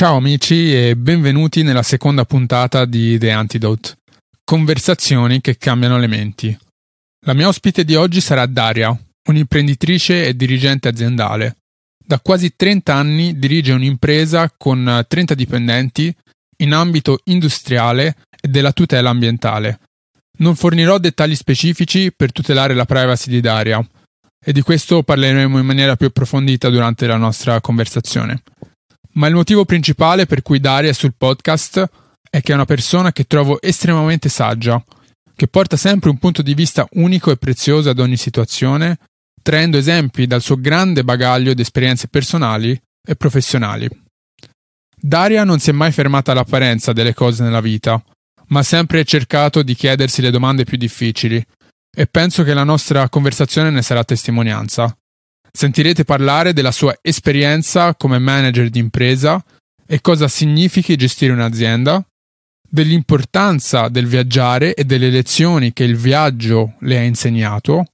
Ciao amici e benvenuti nella seconda puntata di The Antidote. Conversazioni che cambiano le menti. La mia ospite di oggi sarà Daria, un'imprenditrice e dirigente aziendale. Da quasi 30 anni dirige un'impresa con 30 dipendenti in ambito industriale e della tutela ambientale. Non fornirò dettagli specifici per tutelare la privacy di Daria e di questo parleremo in maniera più approfondita durante la nostra conversazione. Ma il motivo principale per cui Daria è sul podcast è che è una persona che trovo estremamente saggia, che porta sempre un punto di vista unico e prezioso ad ogni situazione, traendo esempi dal suo grande bagaglio di esperienze personali e professionali. Daria non si è mai fermata all'apparenza delle cose nella vita, ma ha sempre cercato di chiedersi le domande più difficili, e penso che la nostra conversazione ne sarà testimonianza. Sentirete parlare della sua esperienza come manager di impresa e cosa significhi gestire un'azienda, dell'importanza del viaggiare e delle lezioni che il viaggio le ha insegnato,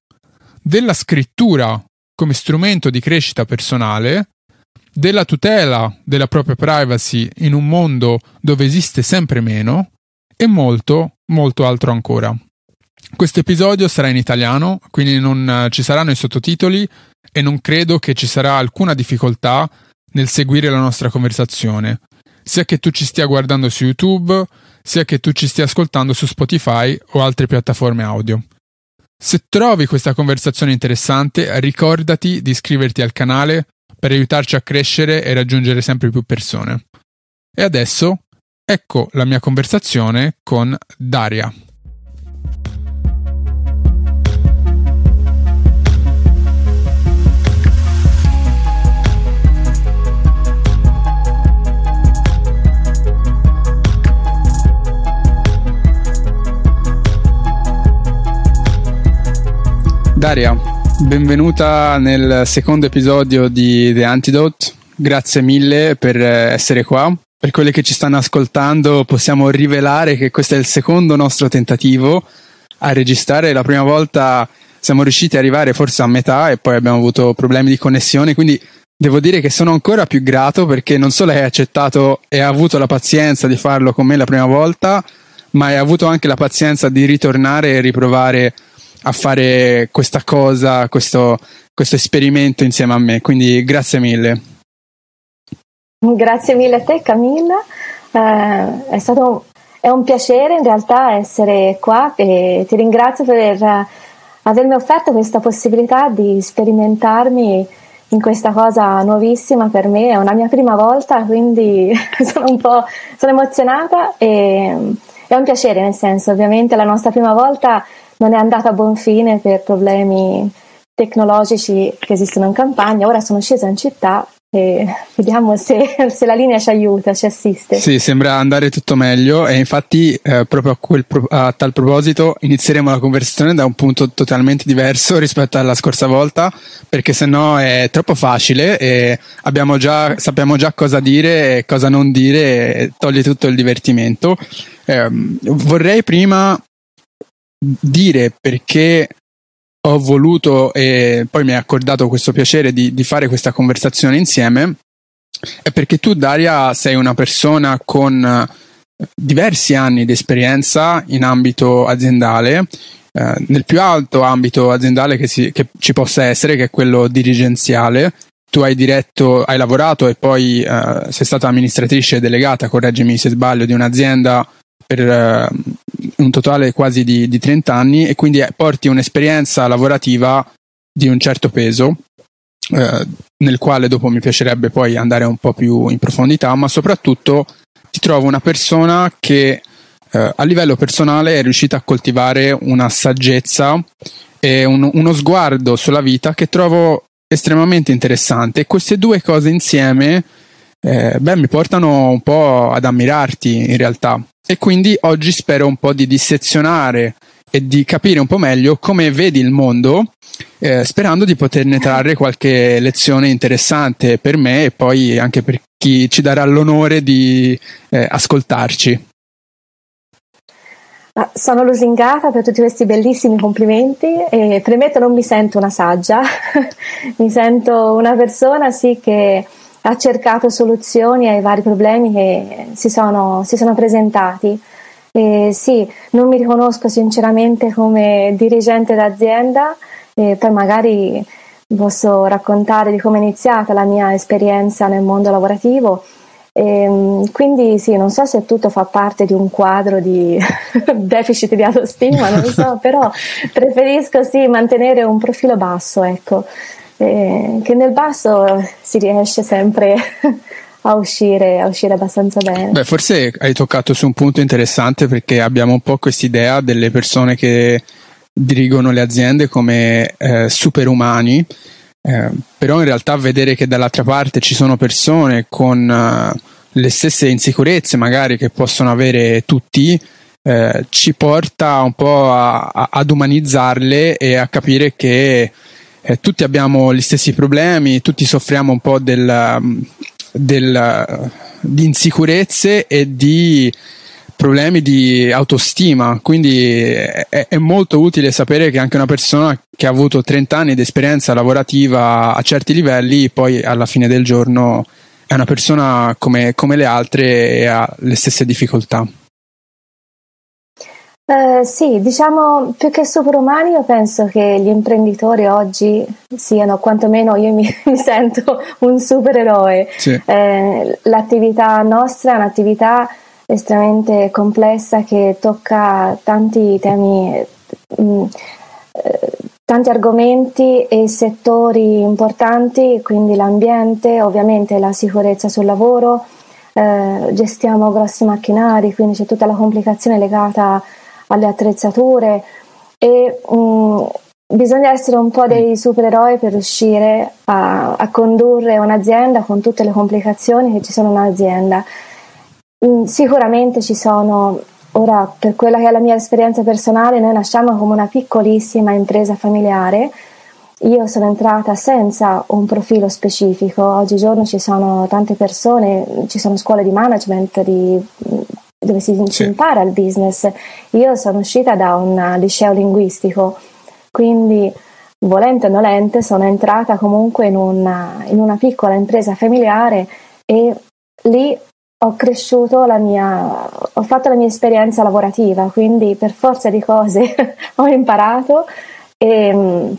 della scrittura come strumento di crescita personale, della tutela della propria privacy in un mondo dove esiste sempre meno e molto, molto altro ancora. Questo episodio sarà in italiano, quindi non eh, ci saranno i sottotitoli e non credo che ci sarà alcuna difficoltà nel seguire la nostra conversazione, sia che tu ci stia guardando su YouTube, sia che tu ci stia ascoltando su Spotify o altre piattaforme audio. Se trovi questa conversazione interessante, ricordati di iscriverti al canale per aiutarci a crescere e raggiungere sempre più persone. E adesso, ecco la mia conversazione con Daria. Daria, benvenuta nel secondo episodio di The Antidote. Grazie mille per essere qua. Per quelli che ci stanno ascoltando possiamo rivelare che questo è il secondo nostro tentativo a registrare. La prima volta siamo riusciti ad arrivare forse a metà e poi abbiamo avuto problemi di connessione, quindi devo dire che sono ancora più grato perché non solo hai accettato e hai avuto la pazienza di farlo con me la prima volta, ma hai avuto anche la pazienza di ritornare e riprovare a fare questa cosa, questo, questo esperimento insieme a me. Quindi grazie mille. Grazie mille a te Camilla, eh, è stato è un piacere in realtà essere qua e ti ringrazio per avermi offerto questa possibilità di sperimentarmi in questa cosa nuovissima per me, è una mia prima volta, quindi sono un po' sono emozionata e è un piacere nel senso, ovviamente la nostra prima volta non è andata a buon fine per problemi tecnologici che esistono in campagna. Ora sono scesa in città e vediamo se, se, la linea ci aiuta, ci assiste. Sì, sembra andare tutto meglio e infatti eh, proprio a, quel, a, tal proposito inizieremo la conversazione da un punto totalmente diverso rispetto alla scorsa volta perché sennò è troppo facile e già, sappiamo già cosa dire e cosa non dire e toglie tutto il divertimento. Eh, vorrei prima dire perché ho voluto e poi mi hai accordato questo piacere di, di fare questa conversazione insieme è perché tu, Daria, sei una persona con diversi anni di esperienza in ambito aziendale, eh, nel più alto ambito aziendale che, si, che, ci possa essere, che è quello dirigenziale. Tu hai diretto, hai lavorato e poi eh, sei stata amministratrice delegata, correggimi se sbaglio, di un'azienda per uh, un totale quasi di, di 30 anni e quindi porti un'esperienza lavorativa di un certo peso, uh, nel quale dopo mi piacerebbe poi andare un po' più in profondità, ma soprattutto ti trovo una persona che uh, a livello personale è riuscita a coltivare una saggezza e un, uno sguardo sulla vita che trovo estremamente interessante e queste due cose insieme eh, beh, mi portano un po' ad ammirarti in realtà. E quindi oggi spero un po' di dissezionare e di capire un po' meglio come vedi il mondo, eh, sperando di poterne trarre qualche lezione interessante per me e poi anche per chi ci darà l'onore di eh, ascoltarci. Sono lusingata per tutti questi bellissimi complimenti e premetto non mi sento una saggia, mi sento una persona sì che ha cercato soluzioni ai vari problemi che si sono, si sono presentati. E sì, non mi riconosco sinceramente come dirigente d'azienda, e poi magari posso raccontare di come è iniziata la mia esperienza nel mondo lavorativo. E, ehm, quindi sì, non so se tutto fa parte di un quadro di deficit di autostima, non lo so, però preferisco sì mantenere un profilo basso, ecco, e, che nel basso si riesce sempre a uscire, a uscire abbastanza bene. Beh, forse hai toccato su un punto interessante perché abbiamo un po' quest'idea delle persone che dirigono le aziende come eh, superumani, eh, però in realtà vedere che dall'altra parte ci sono persone con uh, le stesse insicurezze magari che possono avere tutti, eh, ci porta un po' a, a, ad umanizzarle e a capire che eh, tutti abbiamo gli stessi problemi, tutti soffriamo un po' del, del, di insicurezze e di problemi di autostima, quindi è, è, molto utile sapere che anche una persona che ha avuto 30 anni di esperienza lavorativa a certi livelli, poi alla fine del giorno è una persona come, come le altre e ha le stesse difficoltà. Eh, sì, diciamo più che superumani, io penso che gli imprenditori oggi siano, quantomeno io mi, mi sento un supereroe. Sì. Eh, l'attività nostra è un'attività estremamente complessa che tocca tanti temi, mm, eh, tanti argomenti e settori importanti, quindi l'ambiente, ovviamente la sicurezza sul lavoro, eh, gestiamo grossi macchinari, quindi c'è tutta la complicazione legata alle attrezzature e mh, mm, bisogna essere un po' dei supereroi per riuscire a, a condurre un'azienda con tutte le complicazioni che ci sono in un'azienda. Mm, sicuramente ci sono, ora per quella che è la mia esperienza personale, noi nasciamo come una piccolissima impresa familiare. Io sono entrata senza un profilo specifico, oggigiorno ci sono tante persone, ci sono scuole di management di, dove si, sì. impara il business. Io sono uscita da un liceo linguistico, quindi volente o nolente sono entrata comunque in una, in una piccola impresa familiare e lì ho cresciuto la mia, ho fatto la mia esperienza lavorativa, quindi per forza di cose ho imparato e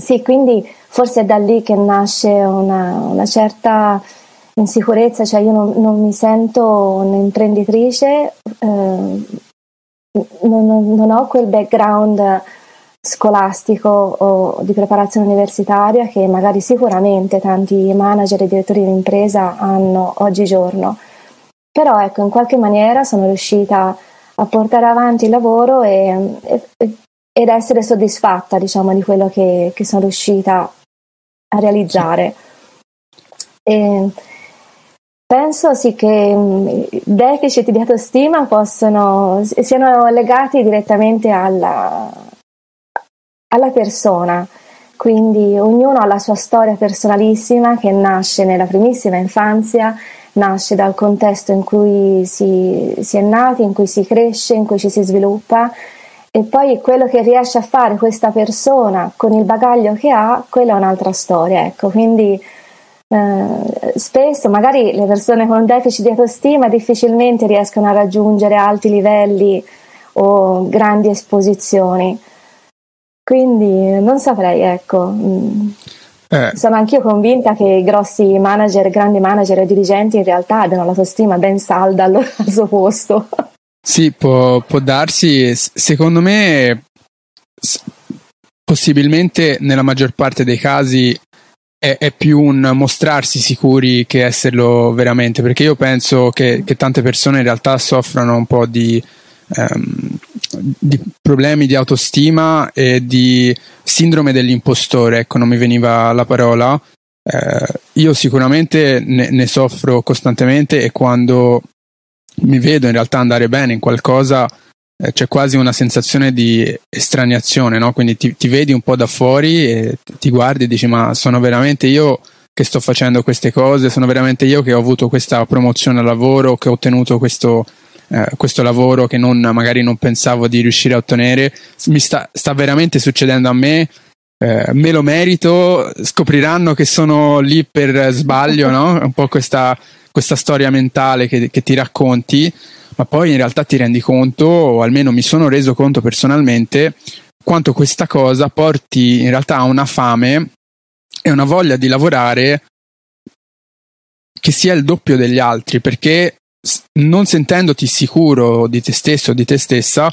sì, quindi forse è da lì che nasce una, una certa insicurezza, cioè io non, non mi sento un'imprenditrice, eh, non, non, ho quel background scolastico o di preparazione universitaria che magari sicuramente tanti manager e direttori di impresa hanno oggigiorno. Però ecco, in qualche maniera sono riuscita a portare avanti il lavoro e, e, ed essere soddisfatta, diciamo, di quello che, che sono riuscita a realizzare. E penso sì che mm, deficit di autostima possono, siano legati direttamente alla, alla persona. Quindi ognuno ha la sua storia personalissima che nasce nella primissima infanzia nasce dal contesto in cui si, si è nati, in cui si cresce, in cui ci si sviluppa e poi quello che riesce a fare questa persona con il bagaglio che ha, quella è un'altra storia, ecco, quindi eh, spesso magari le persone con deficit di autostima difficilmente riescono a raggiungere alti livelli o grandi esposizioni. Quindi non saprei, ecco. Mm. Eh. Sono anch'io convinta che i grossi manager, grandi manager e dirigenti in realtà abbiano l'autostima ben salda al, suo posto. Sì, può, può darsi. Secondo me, possibilmente nella maggior parte dei casi è, è, più un mostrarsi sicuri che esserlo veramente, perché io penso che, che tante persone in realtà soffrano un po' di ehm, di problemi di autostima e di sindrome dell'impostore, ecco, non mi veniva la parola. Eh, io sicuramente ne, ne, soffro costantemente e quando mi vedo in realtà andare bene in qualcosa c'è quasi una sensazione di estraniazione, no? Quindi ti, ti vedi un po' da fuori e ti guardi e dici ma sono veramente io che sto facendo queste cose, sono veramente io che ho avuto questa promozione al lavoro, che ho ottenuto questo eh, questo lavoro che non, magari non pensavo di riuscire a ottenere. Mi sta, sta veramente succedendo a me eh, me lo merito, scopriranno che sono lì per sbaglio, no? Un po' questa, questa storia mentale che, che ti racconti, ma poi in realtà ti rendi conto, o almeno mi sono reso conto personalmente, quanto questa cosa porti in realtà a una fame e una voglia di lavorare che sia il doppio degli altri, perché non sentendoti sicuro di te stesso o di te stessa,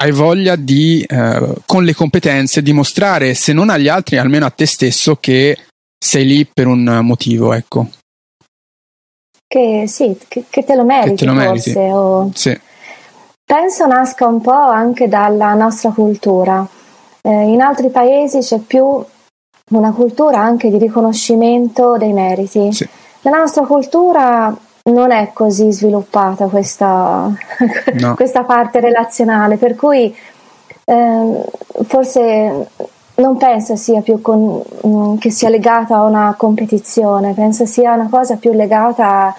hai voglia di, eh, con le competenze, dimostrare, se non agli altri, almeno a te stesso, che sei lì per un motivo, ecco. Che sì, che, che te lo meriti, te lo meriti. forse. O... Sì. Penso nasca un po' anche dalla nostra cultura. Eh, in altri paesi c'è più una cultura anche di riconoscimento dei meriti. Sì. Nella nostra cultura non è così sviluppata questa, no. questa parte relazionale, per cui eh, forse non penso sia più con, mm, che sia legata a una competizione, penso sia una cosa più legata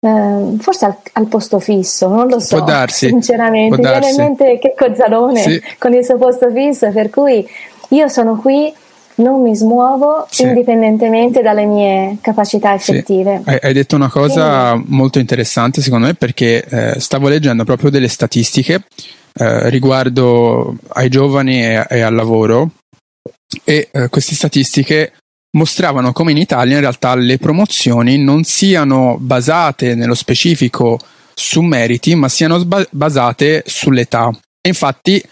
eh, forse al, al, posto fisso, non lo so. Può darsi. Sinceramente, Può darsi. viene in mente che Cozzalone sì. con il suo posto fisso, per cui io sono qui non mi smuovo sì. indipendentemente dalle mie capacità effettive. Sì. Hai, hai, detto una cosa Quindi. molto interessante secondo me perché eh, stavo leggendo proprio delle statistiche eh, riguardo ai giovani e, e al lavoro e eh, queste statistiche mostravano come in Italia in realtà le promozioni non siano basate nello specifico su meriti ma siano sba- basate sull'età. E infatti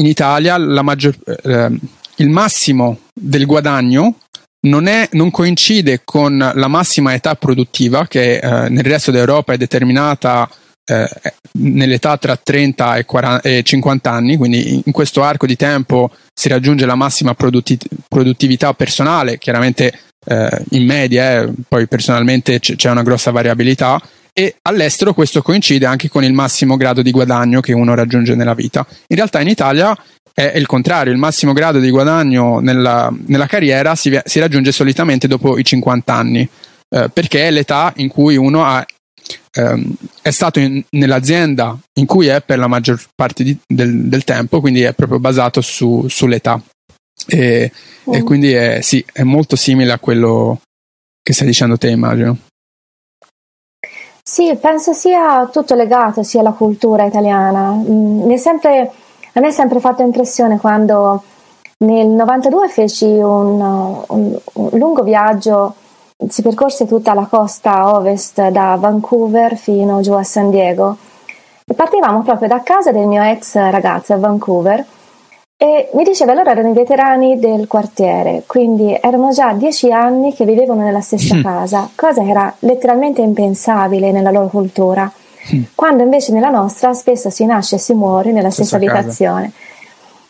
in Italia maggior, eh, il massimo del guadagno non, è, non, coincide con la massima età produttiva che eh, nel resto d'Europa è determinata eh, nell'età tra 30 e, 40, e, 50 anni, quindi in questo arco di tempo si raggiunge la massima produttiv- produttività personale, chiaramente eh, in media, eh, poi personalmente c- c'è una grossa variabilità, e all'estero questo coincide anche con il massimo grado di guadagno che uno raggiunge nella vita. In realtà in Italia è il contrario, il massimo grado di guadagno nella, nella carriera si, si, raggiunge solitamente dopo i 50 anni, eh, perché è l'età in cui uno ha, ehm, è stato in, nell'azienda in cui è per la maggior parte di, del, del, tempo, quindi è proprio basato su, sull'età. E, mm. e quindi è, sì, è molto simile a quello che stai dicendo te, immagino. Sì, penso sia tutto legato sia alla cultura italiana. Mm, mi è sempre a me è sempre fatto impressione quando nel 92 feci un, un, un lungo viaggio, si percorse tutta la costa ovest da Vancouver fino giù a San Diego e partivamo proprio da casa del mio ex ragazzo a Vancouver e mi diceva loro erano i veterani del quartiere, quindi erano già dieci anni che vivevano nella stessa mm. casa, cosa che era letteralmente impensabile nella loro cultura. Quando invece nella nostra spesso si nasce e si muore nella stessa, stessa abitazione.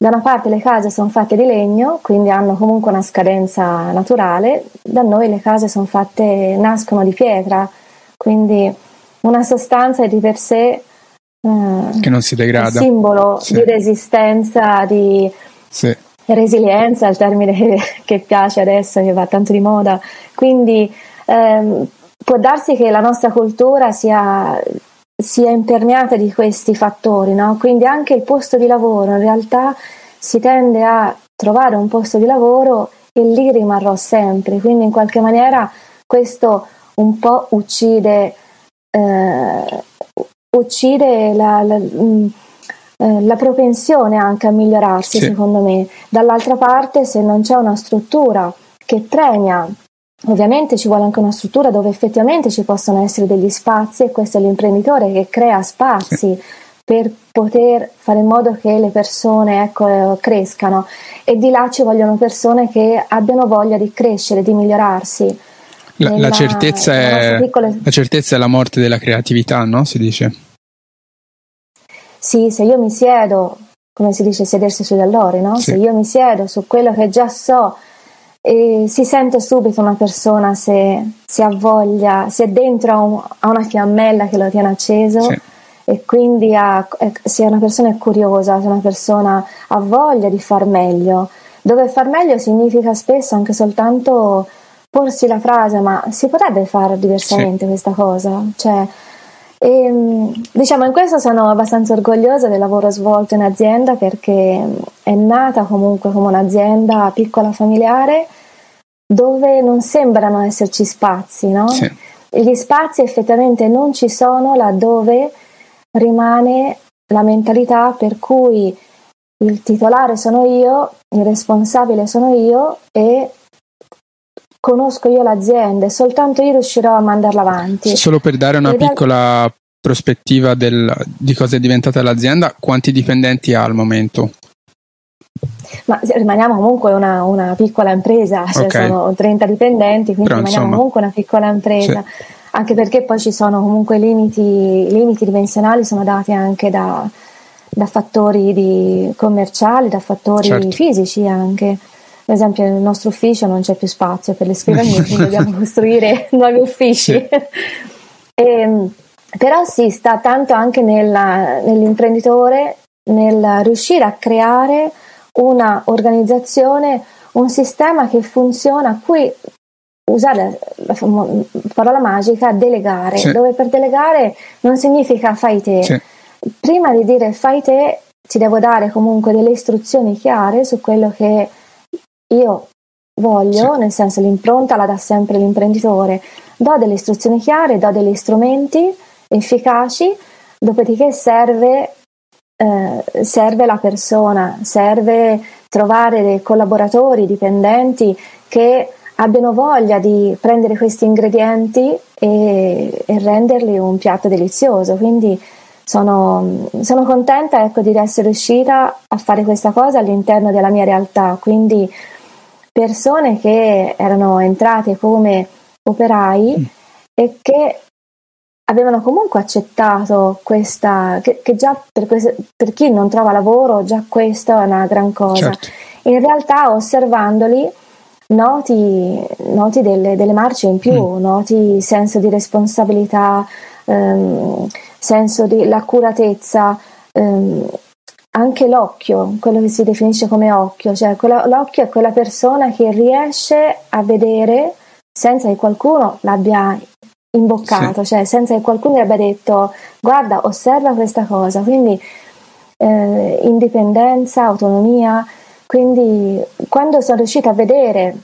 Da una parte le case sono fatte di legno, quindi hanno comunque una scadenza naturale, da noi le case sono fatte, nascono di pietra, quindi una sostanza di per sé eh, che non si degrada. simbolo sì. di resistenza, di sì. resilienza, il termine che, che, piace adesso, che va tanto di moda. Quindi ehm, può darsi che la nostra cultura sia sia impermeata di questi fattori, no? quindi anche il posto di lavoro in realtà si tende a trovare un posto di lavoro e lì rimarrò sempre, quindi in qualche maniera questo un po' uccide, eh, uccide la, la, mm, eh, la, propensione anche a migliorarsi sì. secondo me. Dall'altra parte se non c'è una struttura che premia Ovviamente ci vuole anche una struttura dove effettivamente ci possono essere degli spazi e questo è l'imprenditore che crea spazi per poter fare in modo che le persone ecco, crescano e di là ci vogliono persone che abbiano voglia di crescere, di migliorarsi. La, nella, la, certezza, è, piccola... la certezza è la morte della creatività, no? Si dice. Sì, se io mi siedo, come si dice, sedersi sugli allori, no? Sì. Se io mi siedo su quello che già so e si sente subito una persona se, se ha voglia, se è dentro a, un, a, una fiammella che lo tiene acceso sì. e quindi ha, se una persona è curiosa, se una persona ha voglia di far meglio, dove far meglio significa spesso anche soltanto porsi la frase ma si potrebbe fare diversamente sì. questa cosa, cioè E, diciamo, in questo sono abbastanza orgogliosa del lavoro svolto in azienda perché è nata comunque come un'azienda piccola familiare dove non sembrano esserci spazi, no? Sì. Gli spazi effettivamente non ci sono laddove rimane la mentalità per cui il titolare sono io, il responsabile sono io e conosco io l'azienda e soltanto io riuscirò a mandarla avanti. Solo per dare una Ed piccola è... prospettiva del, di cosa è diventata l'azienda, quanti dipendenti ha al momento? Ma rimaniamo comunque una, una piccola impresa, cioè okay. sono 30 dipendenti, quindi Però, rimaniamo insomma, comunque una piccola impresa. Sì. Anche perché poi ci sono comunque limiti, limiti dimensionali, sono dati anche da, da fattori di, commerciali, da fattori certo. fisici anche. Per esempio nel nostro ufficio non c'è più spazio per le scrivanie, quindi dobbiamo costruire nuovi uffici. E, ehm, però sì, sta tanto anche nella, nell'imprenditore nel riuscire a creare una organizzazione, un sistema che funziona, a cui usare la, parola magica, delegare, sì. dove per delegare non significa fai te. Sì. Prima di dire fai te, ti devo dare comunque delle istruzioni chiare su quello che io voglio, sì. nel senso l'impronta la dà sempre l'imprenditore, do delle istruzioni chiare, do degli strumenti efficaci, dopodiché serve, eh, serve la persona, serve trovare dei collaboratori, dipendenti che abbiano voglia di prendere questi ingredienti e, e renderli un piatto delizioso. Quindi sono, sono contenta ecco, di essere riuscita a fare questa cosa all'interno della mia realtà. Quindi persone che erano entrate come operai mm. e che avevano comunque accettato questa, che, che già per, queste, per, chi non trova lavoro già questa è una gran cosa. Certo. In realtà osservandoli noti, noti delle, delle, marce in più, mm. noti senso di responsabilità, ehm, senso di l'accuratezza, ehm, anche l'occhio, quello che si definisce come occhio, cioè quella, l'occhio è quella persona che riesce a vedere senza che qualcuno l'abbia imboccato, sì. cioè senza che qualcuno gli abbia detto guarda, osserva questa cosa, quindi eh, indipendenza, autonomia, quindi quando sono riuscita a vedere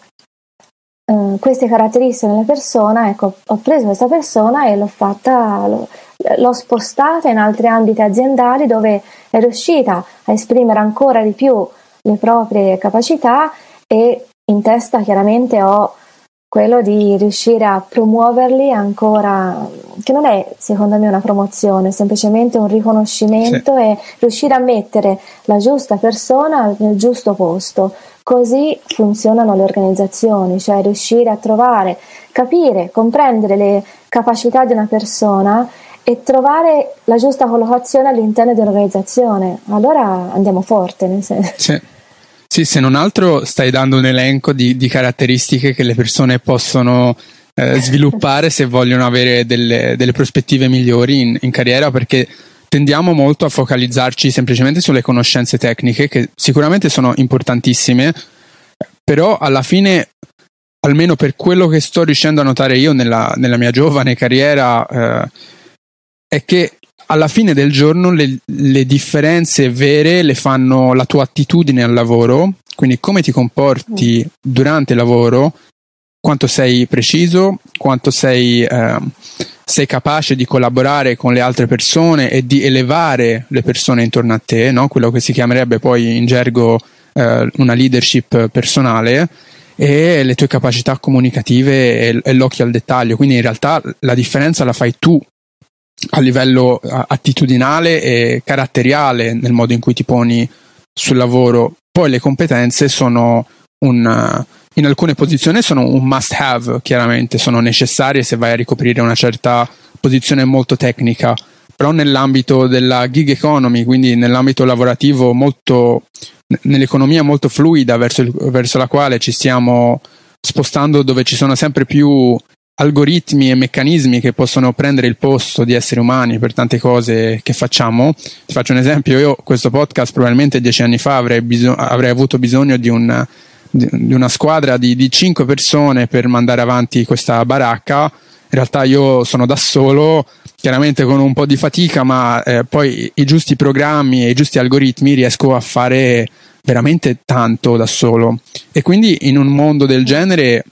eh, queste caratteristiche nella persona, ecco, ho preso questa persona e l'ho fatta, l'ho, l'ho spostata in altri ambiti aziendali dove è riuscita a esprimere ancora di più le proprie capacità e in testa chiaramente ho quello di riuscire a promuoverli ancora, che non è secondo me una promozione, è semplicemente un riconoscimento sì. e riuscire a mettere la giusta persona nel giusto posto. Così funzionano le organizzazioni, cioè riuscire a trovare, capire, comprendere le capacità di una persona e trovare la giusta collocazione all'interno dell'organizzazione. Allora andiamo forte, nel senso. Sì. Sì, se non altro stai dando un elenco di, di caratteristiche che le persone possono eh, sviluppare se vogliono avere delle, delle prospettive migliori in, in, carriera perché tendiamo molto a focalizzarci semplicemente sulle conoscenze tecniche che sicuramente sono importantissime, però alla fine, almeno per quello che sto riuscendo a notare io nella, nella mia giovane carriera, eh, è che alla fine del giorno le, le, differenze vere le fanno la tua attitudine al lavoro, quindi come ti comporti mm. durante il lavoro, quanto sei preciso, quanto sei, eh, sei, capace di collaborare con le altre persone e di elevare le persone intorno a te, no? quello che si chiamerebbe poi in gergo eh, una leadership personale e le tue capacità comunicative e, e l'occhio al dettaglio. Quindi in realtà la differenza la fai tu a livello attitudinale e caratteriale nel modo in cui ti poni sul lavoro. Poi le competenze sono un, in alcune posizioni sono un must have, chiaramente, sono necessarie se vai a ricoprire una certa posizione molto tecnica, però nell'ambito della gig economy, quindi nell'ambito lavorativo molto, nell'economia molto fluida verso, il, verso la quale ci stiamo spostando dove ci sono sempre più algoritmi e meccanismi che possono prendere il posto di esseri umani per tante cose che facciamo. Ti faccio un esempio, io questo podcast probabilmente dieci anni fa avrei, bisog- avrei avuto bisogno di, un, di, una squadra di, di cinque persone per mandare avanti questa baracca. In realtà io sono da solo chiaramente con un po' di fatica, ma eh, poi i giusti programmi e i giusti algoritmi riesco a fare veramente tanto da solo. E quindi in un mondo del genere,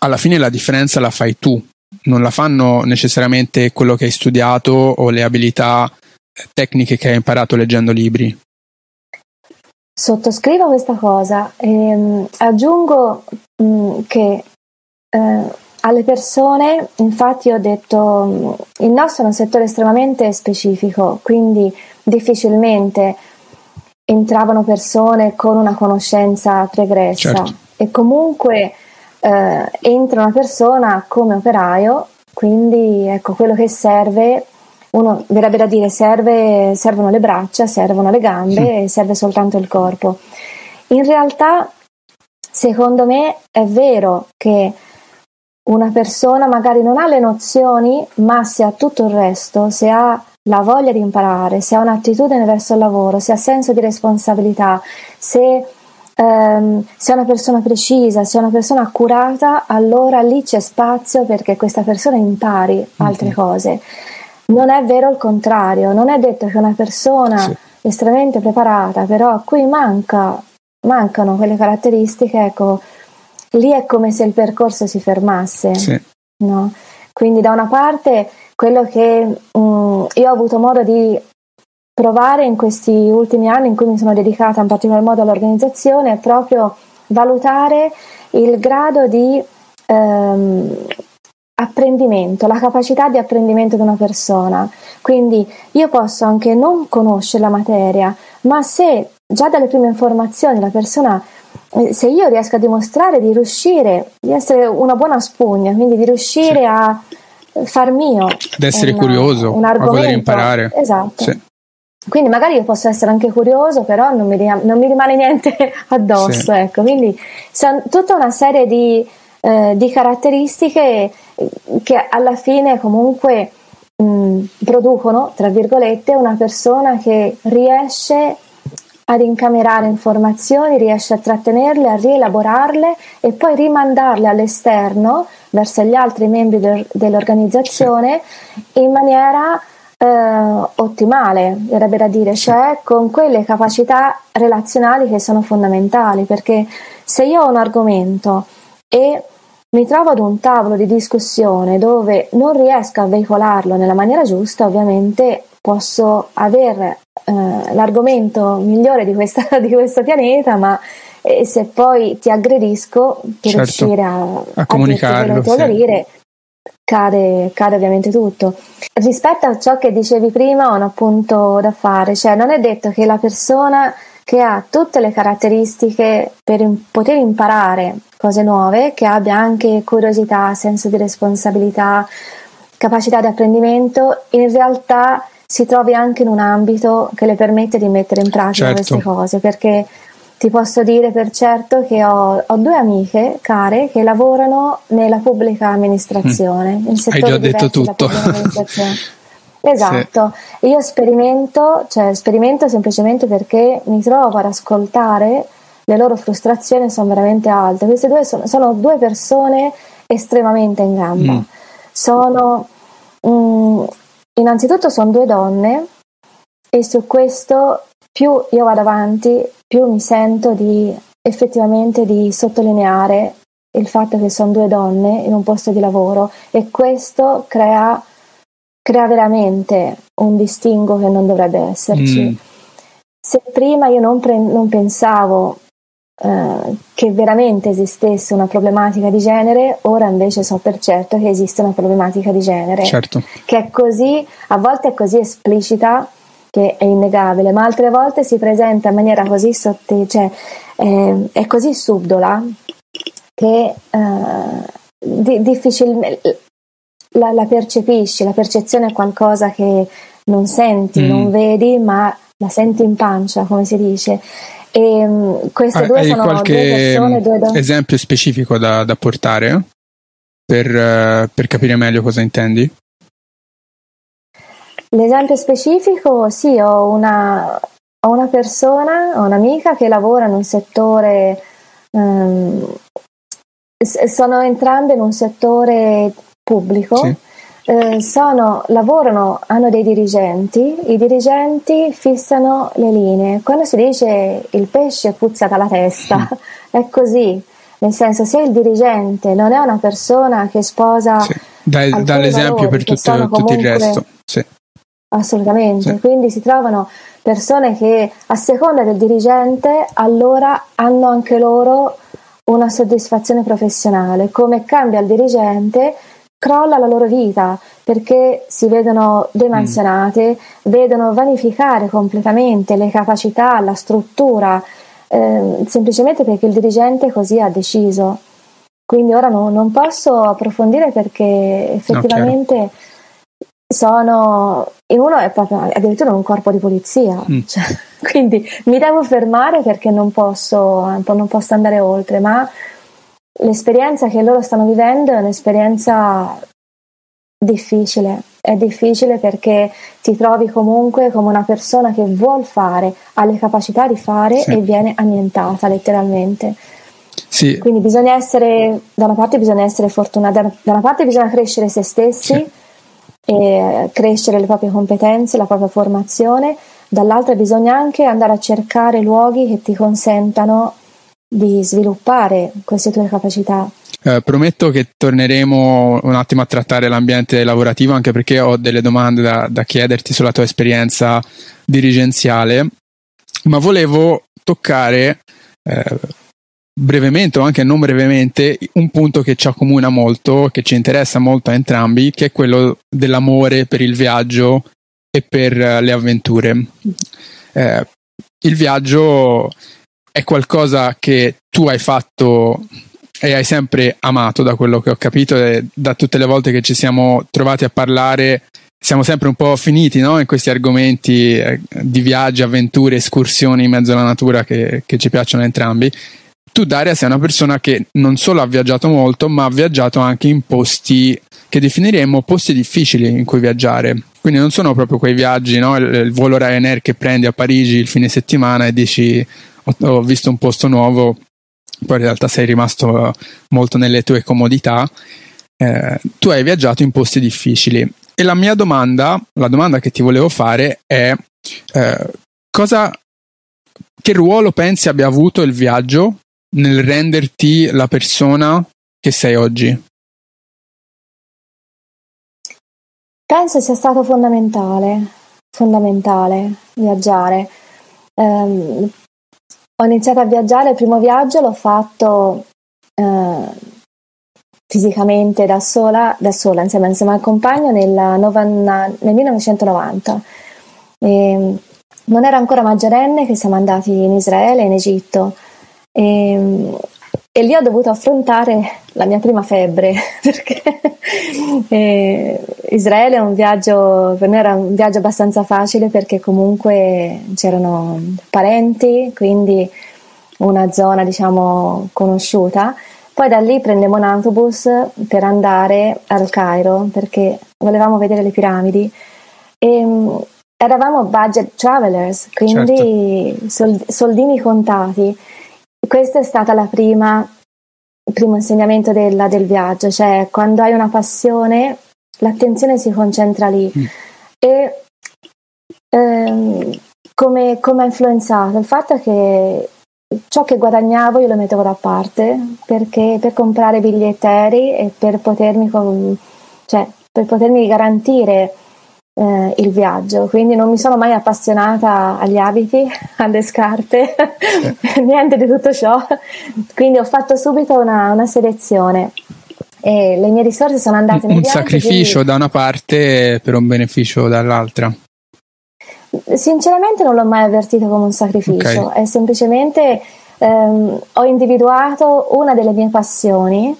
alla fine la differenza la fai tu, non la fanno necessariamente quello che hai studiato o le abilità tecniche che hai imparato leggendo libri. Sottoscrivo questa cosa e ehm, aggiungo mh, mm, che eh, alle persone, infatti ho detto, mm, il nostro è un settore estremamente specifico, quindi difficilmente entravano persone con una conoscenza pregressa certo. e comunque eh, entra una persona come operaio, quindi ecco quello che serve uno verrebbe da dire serve, servono le braccia, servono le gambe sì. serve soltanto il corpo. In realtà, secondo me, è vero che una persona magari non ha le nozioni, ma se ha tutto il resto, se ha la voglia di imparare, se ha un'attitudine verso il lavoro, se ha senso di responsabilità, se, ehm, se è una persona precisa, se è una persona accurata, allora lì c'è spazio perché questa persona impari altre mm-hmm. cose. Non è vero il contrario, non è detto che una persona sì. estremamente preparata, però a cui manca, mancano quelle caratteristiche, ecco, lì è come se il percorso si fermasse. Sì. No? Quindi da una parte quello che mh, mm, io ho avuto modo di provare in questi ultimi anni in cui mi sono dedicata in particolar modo all'organizzazione è proprio valutare il grado di ehm, apprendimento, la capacità di apprendimento di una persona. Quindi io posso anche non conoscere la materia, ma se già dalle prime informazioni la persona, eh, se io riesco a dimostrare di riuscire, di essere una buona spugna, quindi di riuscire sì. a far mio, ad essere una, curioso, un a voler imparare. Esatto. Sì. Quindi magari io posso essere anche curioso, però non mi, non mi rimane niente addosso. Sì. Ecco. Quindi sono tutta una serie di, eh, di caratteristiche che alla fine comunque mh, producono, tra virgolette, una persona che riesce ad incamerare informazioni, riesce a trattenerle, a rielaborarle e poi rimandarle all'esterno verso gli altri membri de- dell'organizzazione in maniera eh, ottimale, verrebbe da dire, cioè con quelle capacità relazionali che sono fondamentali, perché se io ho un argomento e mi trovo ad un tavolo di discussione dove non riesco a veicolarlo nella maniera giusta, ovviamente posso avere eh, l'argomento migliore di, questa, di, questo pianeta, ma eh, se poi ti aggredisco per certo, riuscire a, a, a comunicarlo, sì. Cade, cade ovviamente tutto. Rispetto a ciò che dicevi prima, ho un appunto da fare, cioè non è detto che la persona che ha tutte le caratteristiche per poter imparare cose nuove, che abbia anche curiosità, senso di responsabilità, capacità di apprendimento, in realtà si trovi anche in un ambito che le permette di mettere in pratica certo. queste cose, perché ti posso dire per certo che ho, ho, due amiche care che lavorano nella pubblica amministrazione, mm. Hai già detto tutto. Esatto, sì. io sperimento, cioè sperimento semplicemente perché mi trovo ad ascoltare le loro frustrazioni sono veramente alte. Queste due sono, sono due persone estremamente in gamba. Mm. Sono mh, mm, innanzitutto sono due donne e su questo più io vado avanti, più mi sento di effettivamente di sottolineare il fatto che sono due donne in un posto di lavoro e questo crea crea veramente un distinguo che non dovrebbe esserci. Mm. Se prima io non, pre- non pensavo eh, che veramente esistesse una problematica di genere, ora invece so per certo che esiste una problematica di genere, certo. che è così, a volte è così esplicita che è innegabile, ma altre volte si presenta in maniera così sottile, cioè eh, è così subdola che eh, di- difficilmente la, la, percepisci, la percezione è qualcosa che non senti, mm. non vedi, ma la senti in pancia, come si dice. E um, queste ah, due sono qualche due persone, due don- esempio specifico da, da portare per, uh, per capire meglio cosa intendi? L'esempio specifico, sì, ho una, ho una persona, ho un'amica che lavora in un settore, um, sono entrambe in un settore pubblico, sì. eh, sono, lavorano, hanno dei dirigenti, i dirigenti fissano le linee. Quando si dice il pesce puzza dalla testa, è così. Nel senso, se il dirigente non è una persona che sposa. Sì. Dai, dall'esempio per tutto, tutto il resto. Sì. Assolutamente. Sì. Quindi si trovano persone che a seconda del dirigente allora hanno anche loro una soddisfazione professionale. Come cambia il dirigente, crolla la loro vita perché si vedono demansionate, mm. vedono vanificare completamente le capacità, la struttura, eh, semplicemente perché il dirigente così ha deciso. Quindi ora no, non posso approfondire perché effettivamente no, sono in uno è proprio addirittura un corpo di polizia. Mm. Cioè, quindi mi devo fermare perché non posso, non posso andare oltre, ma l'esperienza che loro stanno vivendo è un'esperienza difficile. È difficile perché ti trovi comunque come una persona che vuol fare, ha le capacità di fare sì. e viene annientata letteralmente. Sì. Quindi bisogna essere, da una parte bisogna essere fortunati, da una parte bisogna crescere se stessi sì. E crescere le proprie competenze, la propria formazione, dall'altra bisogna anche andare a cercare luoghi che ti consentano di sviluppare queste tue capacità. Eh, prometto che torneremo un attimo a trattare l'ambiente lavorativo anche perché ho delle domande da, da chiederti sulla tua esperienza dirigenziale, ma volevo toccare eh, brevemente o anche non brevemente un punto che ci accomuna molto, che ci interessa molto a entrambi, che è quello dell'amore per il viaggio e per eh, le avventure. Eh, il viaggio è qualcosa che tu hai fatto e hai sempre amato da quello che ho capito e da tutte le volte che ci siamo trovati a parlare siamo sempre un po' finiti no? in questi argomenti eh, di viaggi, avventure, escursioni in mezzo alla natura che, che ci piacciono entrambi. Tu, Daria, sei una persona che non solo ha viaggiato molto, ma ha viaggiato anche in posti che definiremmo posti difficili in cui viaggiare. Quindi non sono proprio quei viaggi, no? il, il volo Ryanair che prendi a Parigi il fine settimana e dici ho, visto un posto nuovo, poi in realtà sei rimasto molto nelle tue comodità. Eh, tu hai viaggiato in posti difficili e la mia domanda, la domanda che ti volevo fare è eh, cosa, che ruolo pensi abbia avuto il viaggio nel renderti la persona che sei oggi? Penso sia stato fondamentale, fondamentale viaggiare. Um, ho iniziato a viaggiare, il primo viaggio l'ho fatto eh, fisicamente da sola, da sola insieme, insieme al compagno nel, nel 1990. E, non ero ancora maggiorenne che siamo andati in Israele in Egitto e, e lì ho dovuto affrontare la mia prima febbre perché eh, Israele è un viaggio, per me era un viaggio abbastanza facile perché comunque c'erano parenti, quindi una zona diciamo conosciuta. Poi da lì prendemmo un autobus per andare al Cairo perché volevamo vedere le piramidi. E, um, eravamo budget travelers, quindi certo. soldini contati. Questa è stata la prima il primo insegnamento della, del viaggio, cioè quando hai una passione l'attenzione si concentra lì. Mm. E ehm, come, come ha influenzato? Il fatto che ciò che guadagnavo io lo mettevo da parte perché, per comprare biglietti aerei e per potermi, cioè, per potermi garantire eh, il viaggio, quindi non mi sono mai appassionata agli abiti, alle scarpe, niente di tutto ciò, quindi ho fatto subito una, una selezione. E le mie risorse sono andate un, un sacrificio quindi... da una parte per un beneficio dall'altra. Sinceramente non l'ho mai avvertito come un sacrificio, okay. è semplicemente ehm, ho individuato una delle mie passioni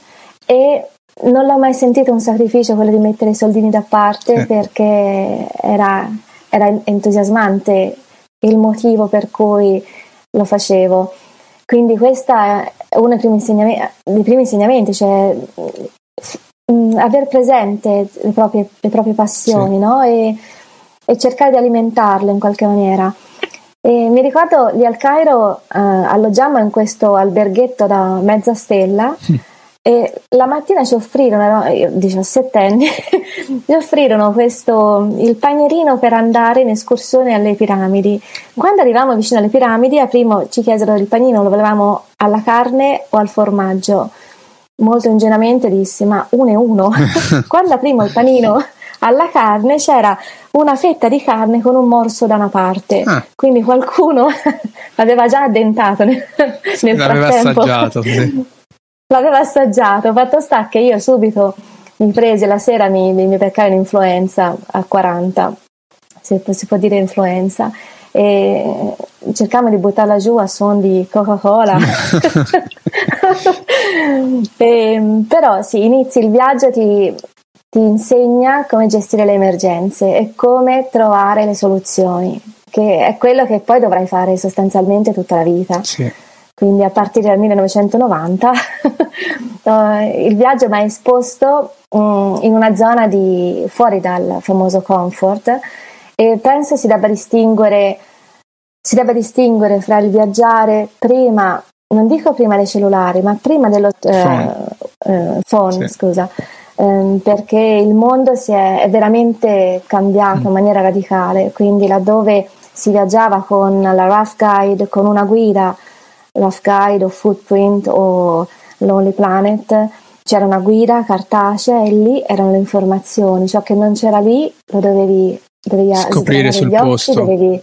e non l'ho mai sentito un sacrificio quello di mettere i soldini da parte eh. perché era, era, entusiasmante il motivo per cui lo facevo. Quindi questo è uno dei primi insegnamenti, dei primi insegnamenti cioè mh, mm, aver presente le proprie, le proprie passioni sì. no? e, e, cercare di alimentarle in qualche maniera. E mi ricordo lì al Cairo eh, alloggiamo in questo alberghetto da mezza stella. Sì E la mattina ci offrirono, ero 17 anni, ci offrirono questo, il panierino per andare in escursione alle piramidi. Quando arrivavamo vicino alle piramidi, a primo ci chiesero il panino, lo volevamo alla carne o al formaggio. Molto ingenuamente dissi, ma uno e uno. Quando aprimo il panino alla carne c'era una fetta di carne con un morso da una parte, ah. quindi qualcuno l'aveva già addentato nel, nel L'aveva frattempo. assaggiato, sì. L'aveva assaggiato, fatto sta che io subito mi presi la sera, mi, mi, mi beccai un'influenza a 40, se si può dire influenza, e cercavamo di buttarla giù a suon di Coca-Cola. e, però sì, inizi il viaggio, ti, ti insegna come gestire le emergenze e come trovare le soluzioni, che è quello che poi dovrai fare sostanzialmente tutta la vita. Sì quindi a partire dal 1990 eh, il viaggio mi ha esposto um, in una zona di, fuori dal famoso comfort e penso si debba distinguere si debba distinguere fra il viaggiare prima non dico prima dei cellulari ma prima dello eh, phone, eh, phone sì. scusa ehm, perché il mondo si è, è veramente cambiato mm. in maniera radicale quindi laddove si viaggiava con la rough guide con una guida Rough Guide o Footprint o Lonely Planet c'era una guida cartacea e lì erano le informazioni, ciò che non c'era lì lo dovevi, dovevi scoprire sul occhi, posto, dovevi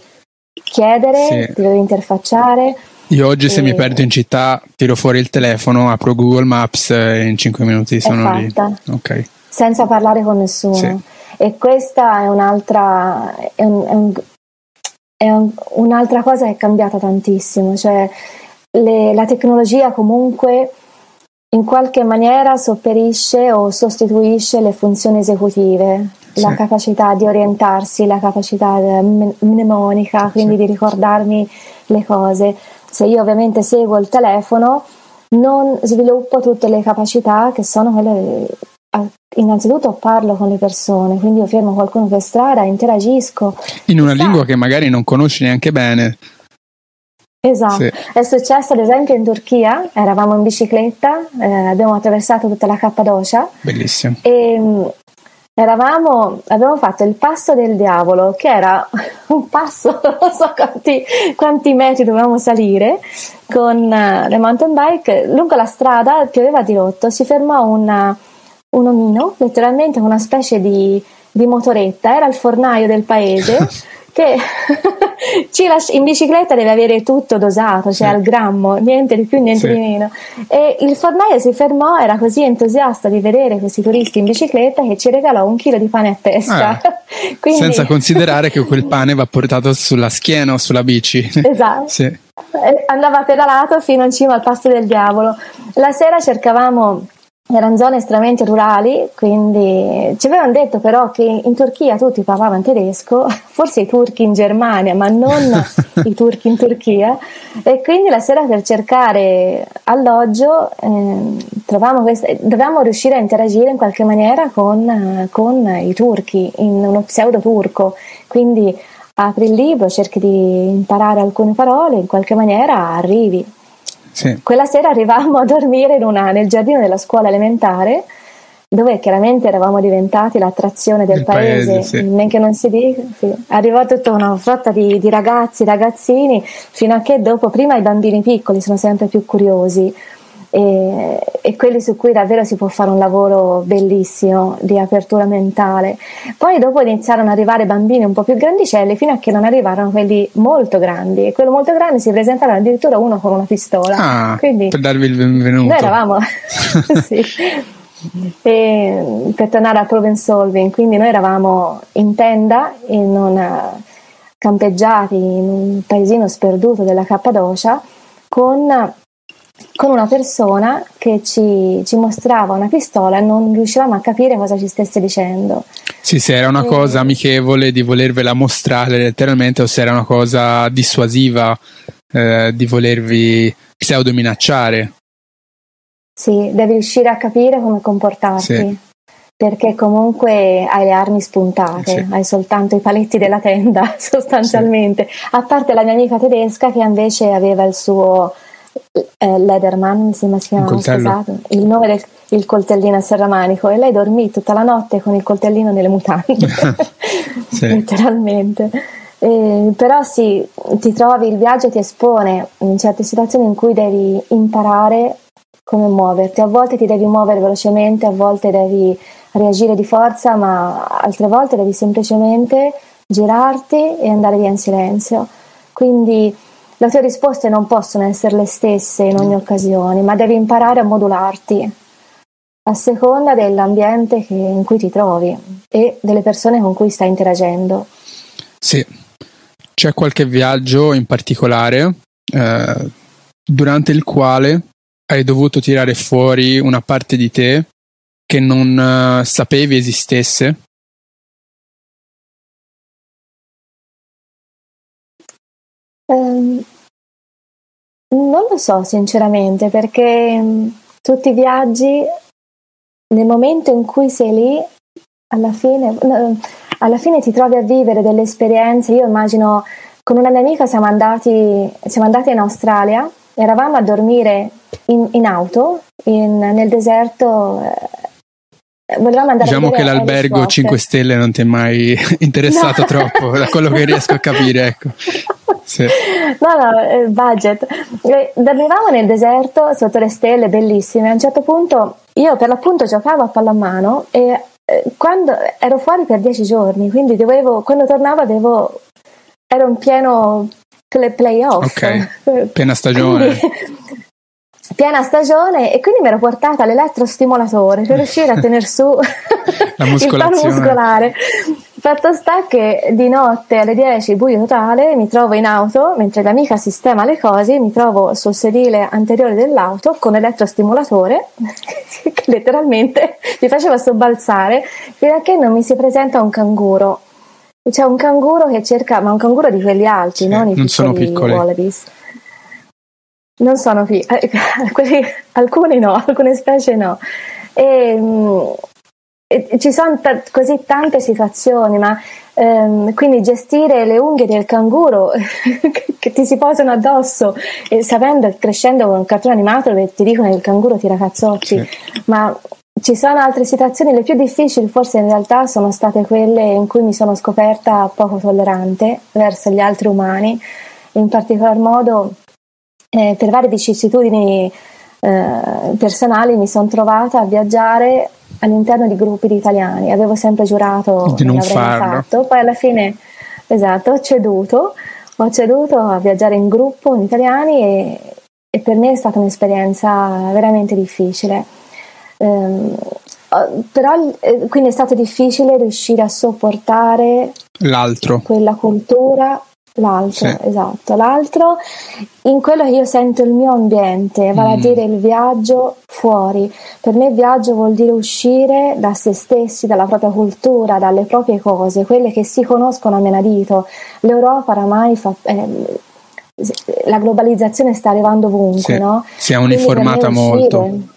chiedere, sì. ti dovevi interfacciare. Io oggi e... se mi perdo in città tiro fuori il telefono, apro Google Maps e in 5 minuti sono lì. Okay. Senza parlare con nessuno. Sì. E questa è un'altra, è, un, è, un, è un, un'altra cosa che è cambiata tantissimo, cioè le, la tecnologia comunque in qualche maniera sopperisce o sostituisce le funzioni esecutive, sì. la capacità di orientarsi, la capacità mnemonica, quindi sì. di ricordarmi le cose. Se io ovviamente seguo il telefono, non sviluppo tutte le capacità che sono quelle innanzitutto parlo con le persone, quindi io fermo qualcuno per strada, interagisco. In una lingua che magari non conosci neanche bene. Esatto, sì. è successo ad esempio in Turchia, eravamo in bicicletta, eh, abbiamo attraversato tutta la Cappadocia. Bellissimo. E mh, eravamo, abbiamo fatto il passo del diavolo, che era un passo, non so quanti, quanti metri dovevamo salire, con uh, le mountain bike. Lungo la strada pioveva di rotto, si fermò una, un omino, letteralmente una specie di, di motoretta, era il fornaio del paese. che in bicicletta deve avere tutto dosato, cioè al grammo, niente di più, niente sì. di meno. E il fornaio si fermò, era così entusiasta di vedere questi turisti in bicicletta che ci regalò un chilo di pane a testa. Ah, Quindi... Senza considerare che quel pane va portato sulla schiena o sulla bici. Esatto. sì. Andava pedalato fino in cima al pasto del diavolo. La sera cercavamo erano zone estremamente rurali, quindi ci avevano detto però che in Turchia tutti parlavano tedesco, forse i turchi in Germania, ma non i turchi in Turchia, e quindi la sera per cercare alloggio eh, queste, dovevamo riuscire a interagire in qualche maniera con, con i turchi, in uno pseudo turco, quindi apri il libro, cerchi di imparare alcune parole, in qualche maniera arrivi. Sì. Quella sera arrivavamo a dormire una, nel giardino della scuola elementare dove chiaramente eravamo diventati l'attrazione del, del paese, paese sì. men che non si dica, sì. arrivò tutta una flotta di, di, ragazzi, ragazzini, fino a che dopo, prima i bambini piccoli sono sempre più curiosi, e, e, quelli su cui davvero si può fare un lavoro bellissimo di apertura mentale. Poi dopo iniziarono ad arrivare bambini un po' più grandicelli fino a che non arrivarono quelli molto grandi e quello molto grande si presentava addirittura uno con una pistola. Ah, Quindi, per darvi il benvenuto. Noi eravamo sì. e, per tornare al problem solving, quindi noi eravamo in tenda in una, campeggiati in un paesino sperduto della Cappadocia con con una persona che ci, ci, mostrava una pistola e non riuscivamo a capire cosa ci stesse dicendo. Sì, se era una e... cosa amichevole di volervela mostrare letteralmente o se era una cosa dissuasiva eh, di volervi pseudo minacciare. Sì, devi riuscire a capire come comportarti. Sì. Perché comunque hai le armi spuntate, sì. hai soltanto i paletti della tenda sostanzialmente, sì. a parte la mia amica tedesca che invece aveva il suo eh, Lederman, mi sembra si chiama, scusato, il nome del, il coltellino a serramanico e lei dormì tutta la notte con il coltellino nelle mutande, sì. letteralmente. Eh, però sì, ti trovi, il viaggio ti espone in certe situazioni in cui devi imparare come muoverti. A volte ti devi muovere velocemente, a volte devi reagire di forza, ma altre volte devi semplicemente girarti e andare via in silenzio. Quindi le tue risposte non possono essere le stesse in ogni occasione, ma devi imparare a modularti a seconda dell'ambiente che, in cui ti trovi e delle persone con cui stai interagendo. Sì, c'è qualche viaggio in particolare eh, durante il quale hai dovuto tirare fuori una parte di te che non uh, sapevi esistesse? Um, non lo so sinceramente perché um, tutti i viaggi nel momento in cui sei lì alla fine, no, alla fine ti trovi a vivere delle esperienze. Io immagino con una mia amica siamo andati, siamo andati in Australia eravamo a dormire in, in auto in, nel deserto eh, volevamo andare diciamo che l'albergo 5 stelle non ti è mai interessato no. troppo da quello che riesco a capire ecco sì. no no eh, budget dormivamo nel deserto sotto le stelle bellissime a un certo punto io per l'appunto giocavo a pallamano e eh, quando ero fuori per dieci giorni quindi dovevo quando tornavo avevo ero in pieno playoff. Ok, piena stagione. Quindi, piena stagione e quindi mi ero portata l'elettrostimolatore per riuscire a tenere su il palo muscolare. Fatto sta che di notte alle 10, buio totale, mi trovo in auto mentre l'amica sistema le cose, mi trovo sul sedile anteriore dell'auto con l'elettrostimolatore che letteralmente mi faceva sobbalzare fino a che non mi si presenta un canguro c'è un canguro che cerca, ma un canguro di quelli alti, sì, non i non sono piccoli wallabies. Non sono piccoli, alcuni no, alcune specie no. E, mm, e ci sono t- così tante situazioni, ma ehm, quindi gestire le unghie del canguro che ti si posano addosso, e sapendo, crescendo con un cartone animato dove ti dicono che il canguro tira cazzotti, sì. ma ci sono altre situazioni, le più difficili forse in realtà sono state quelle in cui mi sono scoperta poco tollerante verso gli altri umani, in particolar modo eh, per varie vicissitudini eh, personali mi sono trovata a viaggiare all'interno di gruppi di italiani, avevo sempre giurato di non farlo. fatto, poi alla fine esatto, ho ceduto, ho ceduto a viaggiare in gruppo con italiani e, e per me è stata un'esperienza veramente difficile. Ehm, però eh, quindi è stato difficile riuscire a sopportare l'altro. quella cultura l'altro sì. esatto l'altro in quello che io sento il mio ambiente vale mm. a dire il viaggio fuori per me viaggio vuol dire uscire da se stessi dalla propria cultura dalle proprie cose quelle che si conoscono a menadito l'Europa oramai fa eh, la globalizzazione sta arrivando ovunque sì. no? si è uniformata molto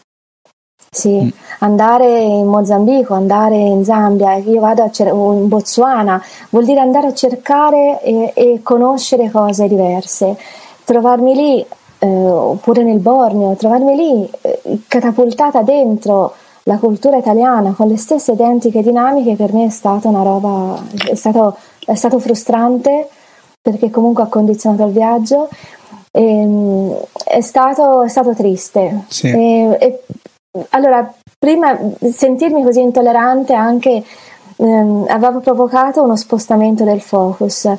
sì, mm. andare in Mozambico, andare in Zambia, io vado a cer- in Botswana, vuol dire andare a cercare e, e conoscere cose diverse. Trovarmi lì, eh, oppure nel Borneo, trovarmi lì eh, catapultata dentro la cultura italiana con le stesse identiche dinamiche per me è stata una roba, è stato, è stato frustrante perché comunque ha condizionato il viaggio. E, ehm, è, stato, è stato triste sì. e, e allora, prima sentirmi così intollerante anche ehm, aveva provocato uno spostamento del focus.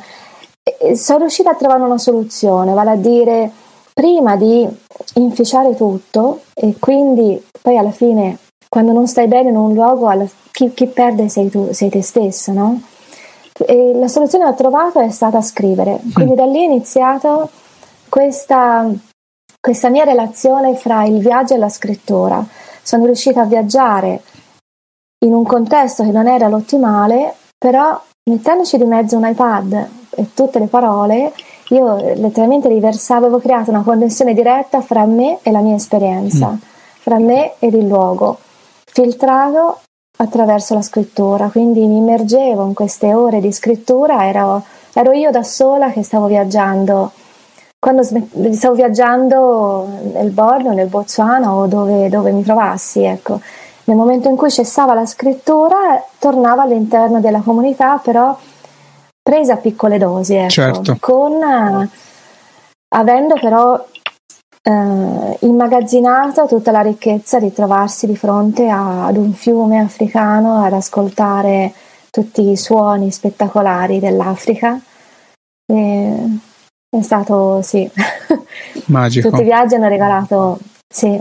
E sono riuscita a trovare una soluzione, vale a dire prima di inficiare tutto e quindi poi alla fine quando non stai bene in un luogo alla, chi, chi, perde sei tu, sei te stesso, no? E la soluzione che ho trovato è stata scrivere, quindi da lì è iniziata questa, questa mia relazione fra il viaggio e la scrittura. Sono riuscita a viaggiare in un contesto che non era l'ottimale, però mettendoci di mezzo un iPad e tutte le parole, io letteralmente riversavo, avevo creato una connessione diretta fra me e la mia esperienza, mm. fra me ed il luogo, filtrato attraverso la scrittura, quindi mi immergevo in queste ore di scrittura, ero, ero io da sola che stavo viaggiando quando stavo viaggiando nel Borneo, nel Botswana o dove, dove mi trovassi, ecco. Nel momento in cui cessava la scrittura, tornava all'interno della comunità, però presa a piccole dosi, ecco, certo. con, avendo però uh, immagazzinato tutta la ricchezza di trovarsi di fronte a, ad un fiume africano, ad ascoltare tutti i suoni spettacolari dell'Africa. E è stato, sì. Magico. Tutti i viaggi hanno regalato, sì.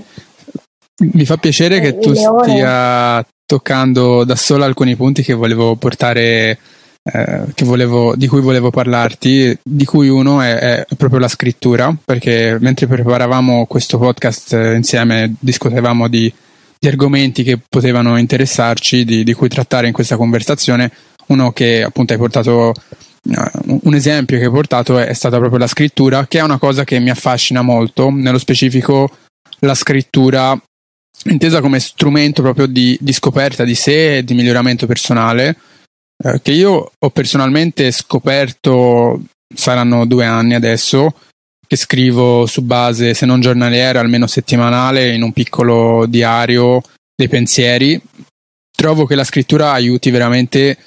Mi fa piacere che tu leone. stia toccando da sola alcuni punti che volevo portare, eh, che volevo, di cui volevo parlarti, di cui uno è, è, proprio la scrittura, perché mentre preparavamo questo podcast eh, insieme discutevamo di, di, argomenti che potevano interessarci, di, di cui trattare in questa conversazione. Uno che appunto hai portato un esempio che hai portato è, stata proprio la scrittura, che è una cosa che mi affascina molto, nello specifico la scrittura intesa come strumento proprio di, di scoperta di sé e di miglioramento personale, uh, che io ho personalmente scoperto, saranno due anni adesso, che scrivo su base, se non giornaliera, almeno settimanale, in un piccolo diario dei pensieri. Trovo che la scrittura aiuti veramente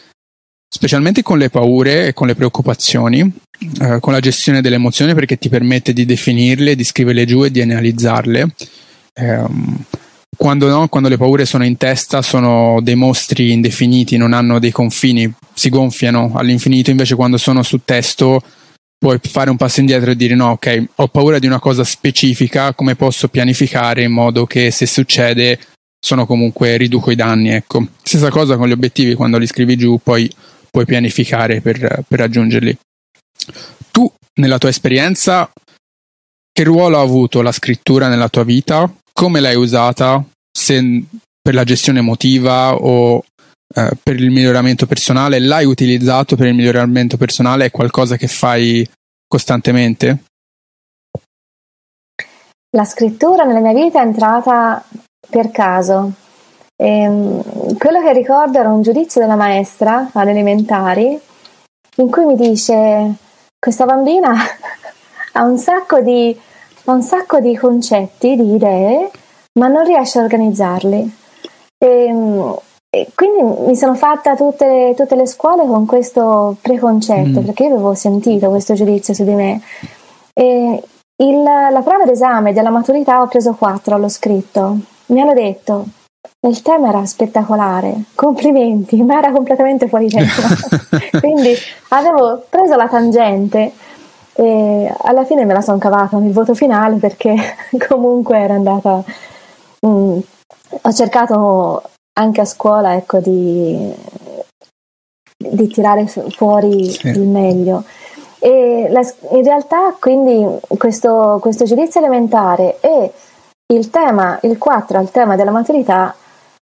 specialmente con le paure e con le preoccupazioni, eh, con la gestione delle emozioni perché ti permette di definirle, di scriverle giù e di analizzarle. Eh, quando, no, quando le paure sono in testa sono dei mostri indefiniti, non hanno dei confini, si gonfiano all'infinito, invece quando sono su testo puoi fare un passo indietro e dire no, ok, ho paura di una cosa specifica, come posso pianificare in modo che se succede sono comunque riduco i danni, ecco. Stessa cosa con gli obiettivi, quando li scrivi giù poi puoi pianificare per, per raggiungerli. Tu, nella tua esperienza, che ruolo ha avuto la scrittura nella tua vita? Come l'hai usata? Se per la gestione emotiva o eh, per il miglioramento personale? L'hai utilizzato per il miglioramento personale? È qualcosa che fai costantemente? La scrittura nella mia vita è entrata per caso. Ehm, quello che ricordo era un giudizio della maestra alle elementari in cui mi dice questa bambina ha un sacco di, ha un sacco di concetti, di idee, ma non riesce a organizzarli. E, ehm, e quindi mi sono fatta tutte, tutte, le scuole con questo preconcetto, mm. perché io avevo sentito questo giudizio su di me. E il, la prova d'esame della maturità ho preso 4 allo scritto. Mi hanno detto il tema era spettacolare, complimenti, ma era completamente fuori tempo. Quindi avevo preso la tangente e alla fine me la sono cavata il voto finale perché comunque era andata... Mm, ho cercato anche a scuola ecco, di, di tirare fuori sì. il meglio. E la, in realtà quindi questo, questo giudizio elementare e il tema, il 4 al tema della maturità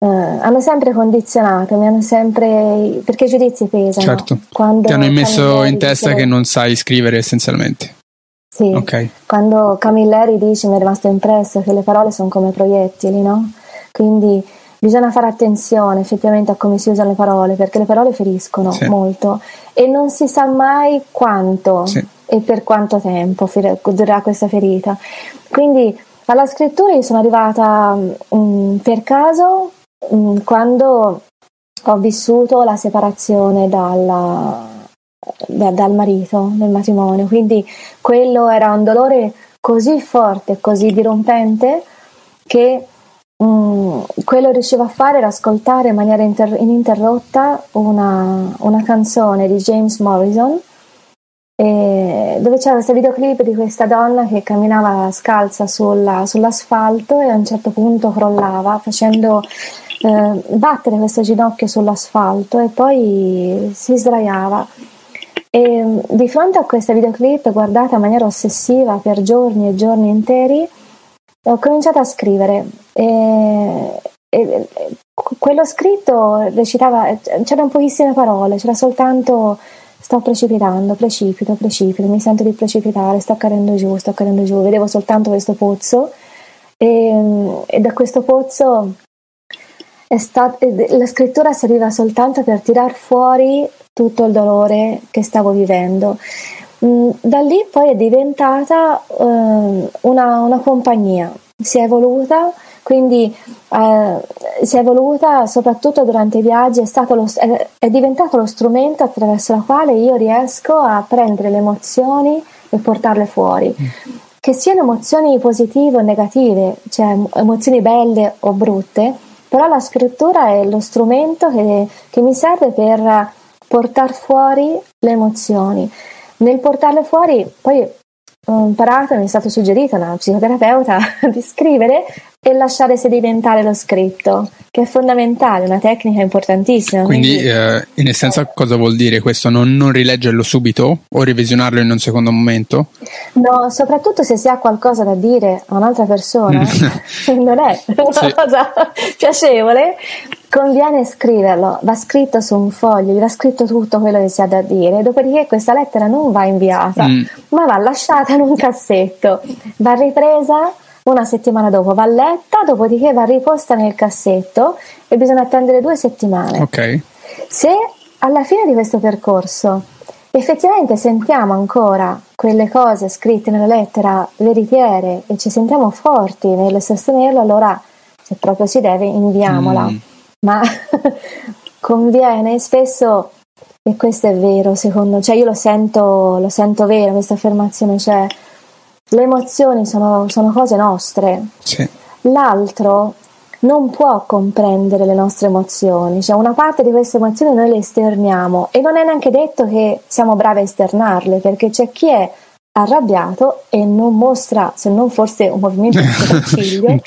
eh, hanno sempre condizionato, mi hanno sempre. perché i giudizi pesano. Certo. Quando Ti hanno immesso in testa dice... che non sai scrivere essenzialmente. Sì, okay. quando Camilleri dice mi è rimasto impresso che le parole sono come proiettili, no? Quindi bisogna fare attenzione effettivamente a come si usano le parole perché le parole feriscono sì. molto e non si sa mai quanto sì. e per quanto tempo durerà questa ferita. Quindi alla scrittura io sono arrivata um, per caso Mm, quando ho vissuto la separazione dalla, da, dal marito nel matrimonio, quindi quello era un dolore così forte, così dirompente che um, quello che riuscivo a fare era ascoltare in maniera inter- ininterrotta una, una canzone di James Morrison dove c'era questo videoclip di questa donna che camminava scalza sulla, sull'asfalto e a un certo punto crollava facendo eh, battere questo ginocchio sull'asfalto e poi si sdraiava. E mm, di fronte a questa videoclip guardata in maniera ossessiva per giorni e giorni interi, ho cominciato a scrivere. E, e, quello scritto recitava, c'erano pochissime parole, c'era soltanto sto precipitando, precipito, precipito, mi sento di precipitare, sto cadendo giù, sto cadendo giù, vedevo soltanto questo pozzo e, e da questo pozzo Stat- la scrittura serviva soltanto per tirar fuori tutto il dolore che stavo vivendo. Mm, da lì poi è diventata eh, una, una, compagnia, si è evoluta, quindi eh, si è evoluta soprattutto durante i viaggi, è, lo, è, è diventato lo strumento attraverso il quale io riesco a prendere le emozioni e portarle fuori. Che siano emozioni positive o negative, cioè emozioni belle o brutte, però la scrittura è lo strumento che, che mi serve per portare fuori le emozioni. Nel portarle fuori, poi ho imparato, mi è stato suggerito da una psicoterapeuta di scrivere e lasciare sedimentare lo scritto, che è fondamentale, una tecnica importantissima. Quindi, quindi eh, in essenza, cosa vuol dire questo? Non, non, rileggerlo subito o revisionarlo in un secondo momento? No, soprattutto se si ha qualcosa da dire a un'altra persona, non è una sì. cosa piacevole, conviene scriverlo. Va scritto su un foglio, gli va scritto tutto quello che si ha da dire, dopodiché questa lettera non va inviata, mm. ma va lasciata in un cassetto, va ripresa una settimana dopo va letta, dopodiché va riposta nel cassetto e bisogna attendere due settimane. Ok. Se alla fine di questo percorso effettivamente sentiamo ancora quelle cose scritte nella lettera veritiere e ci sentiamo forti nel sostenerlo, allora se proprio si deve inviamola. Mm. Ma conviene spesso, e questo è vero secondo, cioè io lo sento, lo sento vero questa affermazione, cioè le emozioni sono, sono cose nostre. Sì. L'altro non può comprendere le nostre emozioni, cioè una parte di queste emozioni noi le esterniamo e non è neanche detto che siamo bravi a esternarle, perché c'è chi è arrabbiato e non mostra, se non forse un movimento di sopracciglio,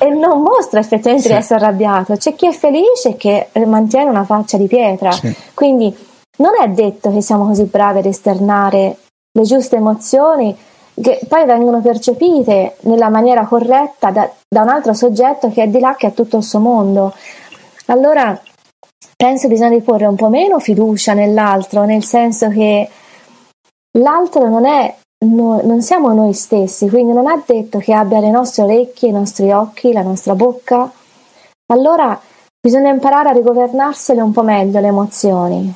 e non mostra effettivamente sì. di essere arrabbiato, c'è chi è felice che mantiene una faccia di pietra, sì. quindi non è detto che siamo così bravi ad esternare le giuste emozioni che poi vengono percepite nella maniera corretta da, da un altro soggetto che è di là, che ha tutto il suo mondo. Allora penso bisogna porre un po' meno fiducia nell'altro, nel senso che l'altro non è No, non siamo noi stessi, quindi non ha detto che abbia le nostre orecchie, i nostri occhi, la nostra bocca. Allora bisogna imparare a rigovernarsele un po' meglio le emozioni.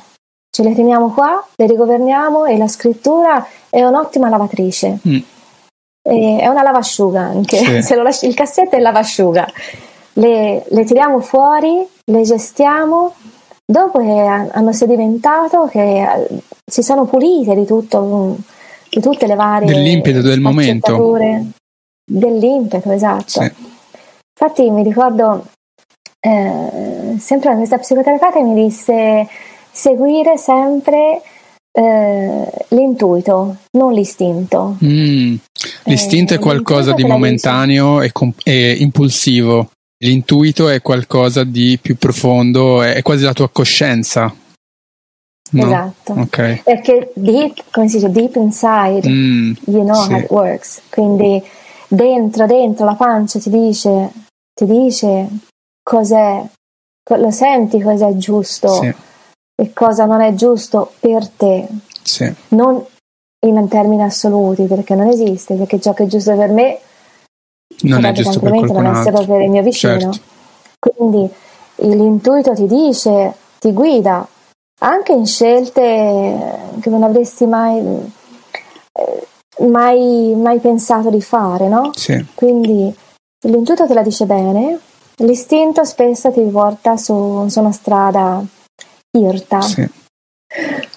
Ce le teniamo qua, le rigoverniamo e la scrittura è un'ottima lavatrice. Mm. è una lavasciuga anche, sì. se lo lasci, il cassetto è lavasciuga. Le, le tiriamo fuori, le gestiamo, dopo che hanno sedimentato, che eh, si sono pulite di tutto, di tutte le varie... Dell'impeto del momento. Dell'impeto, esatto. Sì. Infatti mi ricordo, eh, sempre questa psicoterapeuta mi disse seguire sempre eh, l'intuito, non l'istinto. Mm. L'istinto eh, è qualcosa di momentaneo e, comp- e, impulsivo, l'intuito è qualcosa di più profondo, è, è quasi la tua coscienza. No? Esatto, okay. perché deep, come si dice, deep inside, mm, you know sì. how it works, quindi dentro, dentro la pancia ti dice, ti dice cos'è, lo senti cos'è giusto. Sì e cosa non è giusto per te. Sì. Non in termini assoluti, perché non esiste, perché ciò che è giusto per me non è giusto per non essere per il mio vicino. Certo. Quindi l'intuito ti dice, ti guida anche in scelte che non avresti mai, eh, mai, mai pensato di fare, no? Sì. Quindi l'intuito te la dice bene, l'istinto spesso ti porta su, su una strada irta. Sì.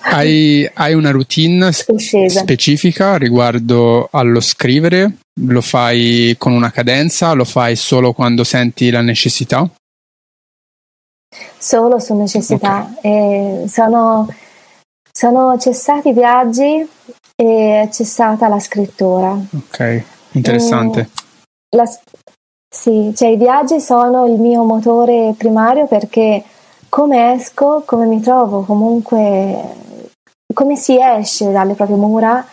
Hai, hai, una routine Scesa. specifica riguardo allo scrivere? Lo fai con una cadenza? Lo fai solo quando senti la necessità? Solo su necessità. Okay. Sono, sono, cessati i viaggi e è cessata la scrittura. Ok, interessante. Mm, la, sì, cioè i viaggi sono il mio motore primario perché come esco, come mi trovo, comunque come si esce dalle proprie mura,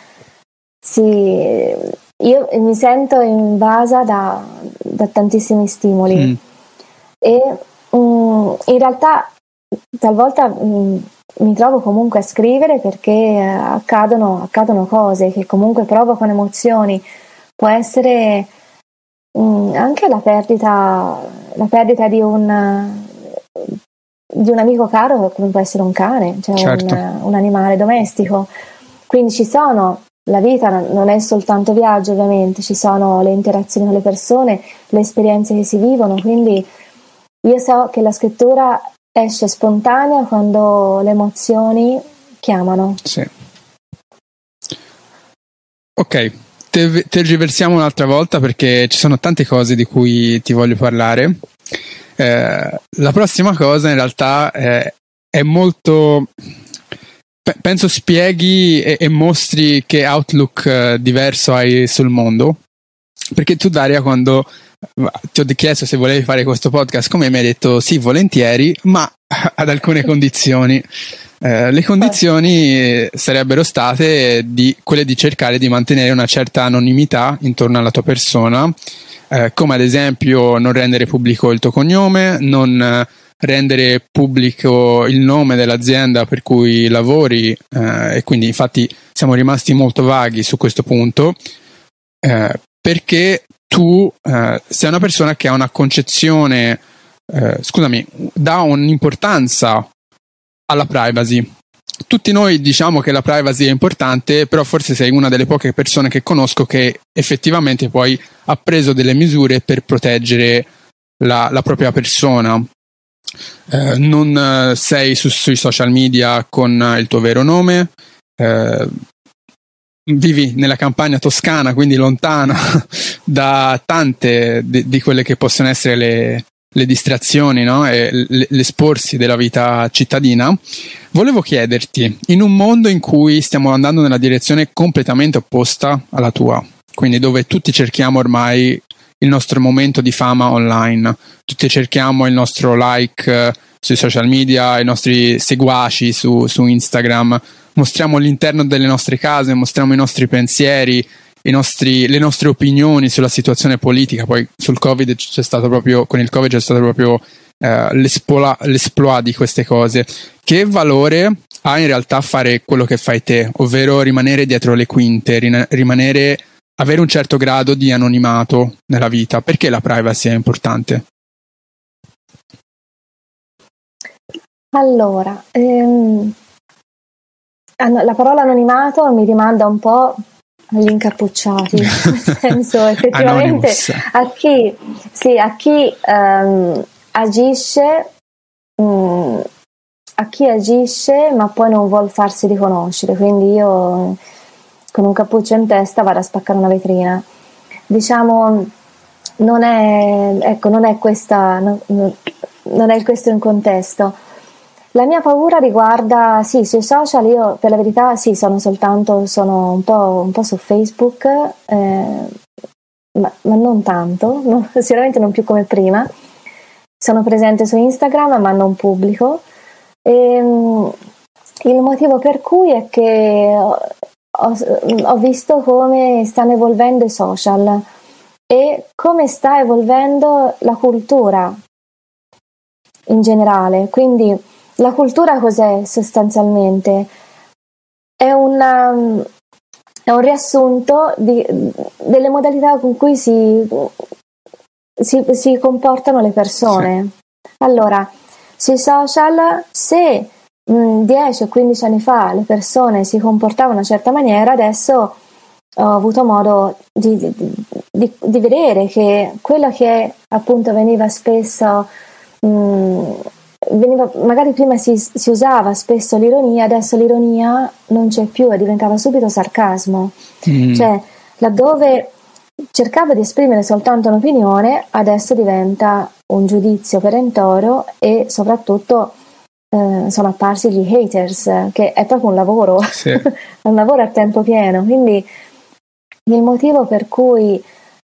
si, io mi sento invasa da, da tantissimi stimoli mm. e um, in realtà talvolta um, mi trovo comunque a scrivere perché accadono, accadono, cose che comunque provocano emozioni, può essere um, anche la perdita, la perdita di un di un amico caro come può essere un cane, cioè certo. un, un, animale domestico. Quindi ci sono, la vita non è soltanto viaggio ovviamente, ci sono le interazioni con le persone, le esperienze che si vivono, quindi io so che la scrittura esce spontanea quando le emozioni chiamano. Sì. Ok, te- tergiversiamo un'altra volta perché ci sono tante cose di cui ti voglio parlare. Eh, la prossima cosa in realtà è, è molto penso spieghi e, e, mostri che outlook uh, diverso hai sul mondo. Perché tu, Daria, quando ti ho chiesto se volevi fare questo podcast come mi hai detto sì, volentieri, ma ad alcune condizioni. Eh, le condizioni sarebbero state di, quelle di cercare di mantenere una certa anonimità intorno alla tua persona, eh, come ad esempio non rendere pubblico il tuo cognome, non rendere pubblico il nome dell'azienda per cui lavori eh, e quindi infatti siamo rimasti molto vaghi su questo punto eh, perché tu eh, sei una persona che ha una concezione, eh, scusami, dà un'importanza alla privacy. Tutti noi diciamo che la privacy è importante, però forse sei una delle poche persone che conosco che effettivamente poi ha preso delle misure per proteggere la, la propria persona. Eh, non eh, sei su, sui social media con il tuo vero nome, eh, vivi nella campagna toscana, quindi lontana da tante di, di quelle che possono essere le, le distrazioni no? e l'esporsi della vita cittadina, volevo chiederti, in un mondo in cui stiamo andando nella direzione completamente opposta alla tua, quindi dove tutti cerchiamo ormai il nostro momento di fama online, tutti cerchiamo il nostro like eh, sui social media, i nostri seguaci su, su Instagram, mostriamo l'interno delle nostre case, mostriamo i nostri pensieri, nostri, le nostre opinioni sulla situazione politica. Poi sul Covid c'è stato proprio, con il Covid c'è stato proprio eh, l'esploa di queste cose. Che valore ha in realtà fare quello che fai te, ovvero rimanere dietro le quinte, rimanere, avere un certo grado di anonimato nella vita? Perché la privacy è importante? Allora, ehm, la parola anonimato mi rimanda un po' agli incappucciati, nel senso effettivamente a chi, sì, a chi um, agisce, um, a chi agisce ma poi non vuol farsi riconoscere, quindi io con un cappuccio in testa vado a spaccare una vetrina. Diciamo, non è, ecco, non è questa, non, non è questo il contesto la mia paura riguarda, sì, sui social io per la verità sì, sono soltanto, sono un po', un po su Facebook, eh, ma, ma, non tanto, no, sicuramente non più come prima. Sono presente su Instagram ma non pubblico. E, ehm, il motivo per cui è che ho, ho visto come stanno evolvendo i social e come sta evolvendo la cultura in generale. Quindi la cultura cos'è sostanzialmente? È, una, è un riassunto di, delle modalità con cui si, si, si comportano le persone. Sì. Allora, sui social, se 10 o 15 anni fa le persone si comportavano in una certa maniera, adesso ho avuto modo di, di, di, di vedere che quello che appunto veniva spesso mh, veniva, magari prima si, si, usava spesso l'ironia, adesso l'ironia non c'è più e diventava subito sarcasmo. Mm. Cioè, laddove cercava di esprimere soltanto un'opinione, adesso diventa un giudizio perentorio e soprattutto eh, sono apparsi gli haters, che è proprio un lavoro, sì. un lavoro a tempo pieno. Quindi il motivo per cui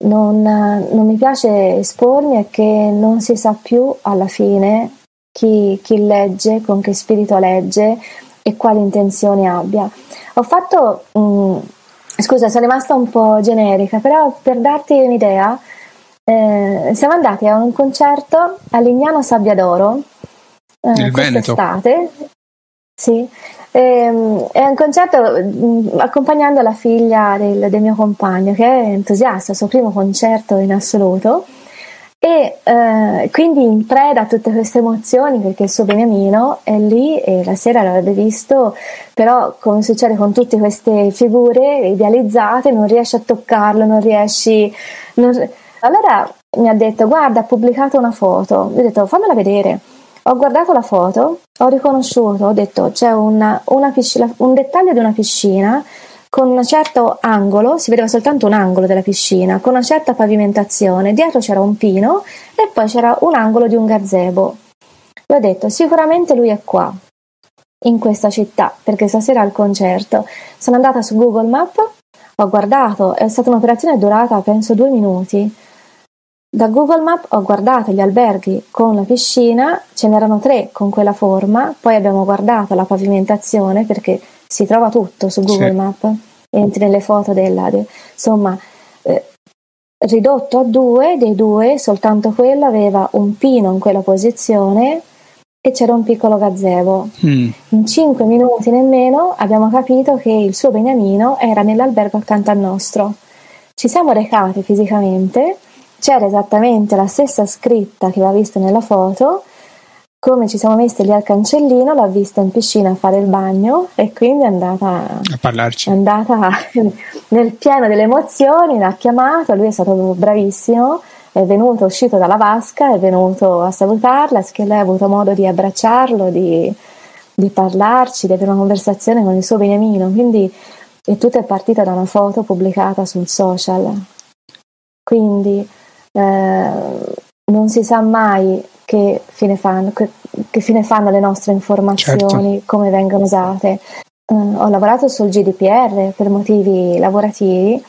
non, non mi piace espormi è che non si sa più alla fine chi, chi legge, con che spirito legge e quali intenzioni abbia. Ho fatto, mh, mm, scusa, sono rimasta un po' generica, però per darti un'idea, eh, siamo andati a un concerto a Lignano Sabbia d'Oro eh, quest'estate. Sì, ehm, è un concerto mh, mm, accompagnando la figlia del, del, mio compagno che è entusiasta, il suo primo concerto in assoluto E eh, quindi in preda a tutte queste emozioni, perché il suo beniamino è lì e la sera l'avrebbe visto, però come succede con tutte queste figure idealizzate, non riesci a toccarlo, non riesci... Non... Allora mi ha detto, guarda, ha pubblicato una foto. Io ho detto, fammela vedere. Ho guardato la foto, ho riconosciuto, ho detto, c'è una, una piscina, un dettaglio di una piscina con un certo angolo, si vedeva soltanto un angolo della piscina, con una certa pavimentazione, dietro c'era un pino e poi c'era un angolo di un gazebo. Vi ho detto, sicuramente lui è qua, in questa città, perché stasera al concerto. Sono andata su Google Map, ho guardato, è stata un'operazione durata penso due minuti. Da Google Map ho guardato gli alberghi con la piscina, ce n'erano tre con quella forma, poi abbiamo guardato la pavimentazione perché si trova tutto su Google sì. Map, entri nelle foto della, de, insomma, eh, ridotto a due, dei due soltanto quello aveva un pino in quella posizione e c'era un piccolo gazebo. Mm. In cinque minuti nemmeno abbiamo capito che il suo beniamino era nell'albergo accanto al nostro. Ci siamo recati fisicamente, c'era esattamente la stessa scritta che aveva visto nella foto, come ci siamo messi lì al cancellino, l'ha vista in piscina a fare il bagno e quindi è andata a parlarci. È andata nel pieno delle emozioni, l'ha chiamato, lui è stato bravissimo, è venuto, è uscito dalla vasca, è venuto a salutarla, che lei ha avuto modo di abbracciarlo, di, di parlarci, di avere una conversazione con il suo beniamino, quindi e tutto è partito da una foto pubblicata sul social. Quindi eh, non si sa mai che fine fanno, che, che fine fanno le nostre informazioni, certo. come vengono usate. Uh, ho lavorato sul GDPR per motivi lavorativi,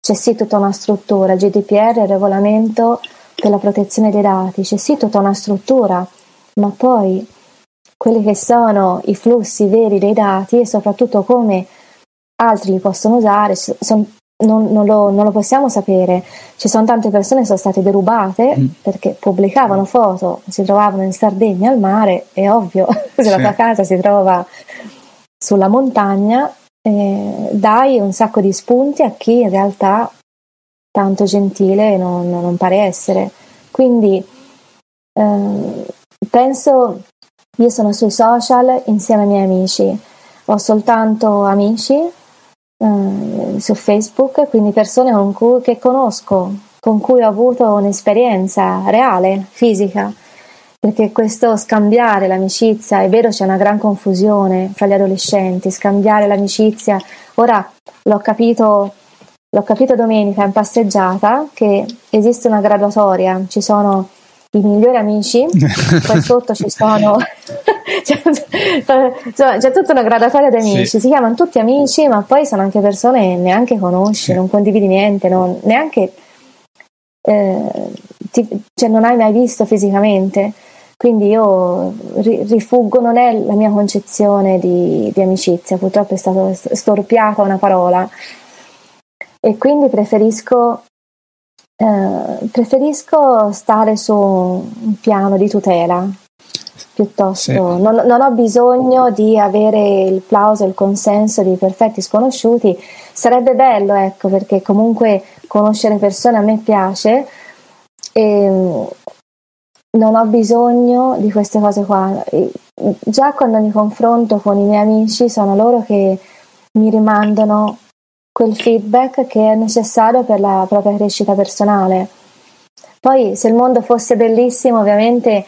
c'è sì tutta una struttura, GDPR è il regolamento per la protezione dei dati, c'è sì tutta una struttura, ma poi quelli che sono i flussi veri dei dati e soprattutto come altri li possono usare sono non, non, lo, non, lo, possiamo sapere. Ci sono tante persone che sono state derubate mm. perché pubblicavano foto, si trovavano in Sardegna al mare, è ovvio, se sì. la tua casa si trova sulla montagna, eh, dai un sacco di spunti a chi in realtà tanto gentile non, non pare essere. Quindi eh, penso, io sono sui social insieme ai miei amici, ho soltanto amici eh, su Facebook, quindi persone con cui, che conosco, con cui ho avuto un'esperienza reale, fisica, perché questo scambiare l'amicizia, è vero c'è una gran confusione fra gli adolescenti, scambiare l'amicizia, ora l'ho capito, l'ho capito domenica in passeggiata che esiste una graduatoria, ci sono i migliori amici, poi sotto ci sono c'è, insomma, c'è tutta una gradatoria di amici, sì. si chiamano tutti amici, ma poi sono anche persone che neanche conosci, sì. non condividi niente, non, neanche eh, ti, cioè non hai mai visto fisicamente. Quindi io rifuggo, non è la mia concezione di, di amicizia, purtroppo è stata storpiata una parola e quindi preferisco eh, preferisco stare su un piano di tutela piuttosto sì. non, non, ho bisogno di avere il plauso e il consenso di perfetti sconosciuti. Sarebbe bello ecco perché comunque conoscere persone a me piace. E non ho bisogno di queste cose qua. Già quando mi confronto con i miei amici sono loro che mi rimandano quel feedback che è necessario per la propria crescita personale. Poi se il mondo fosse bellissimo, ovviamente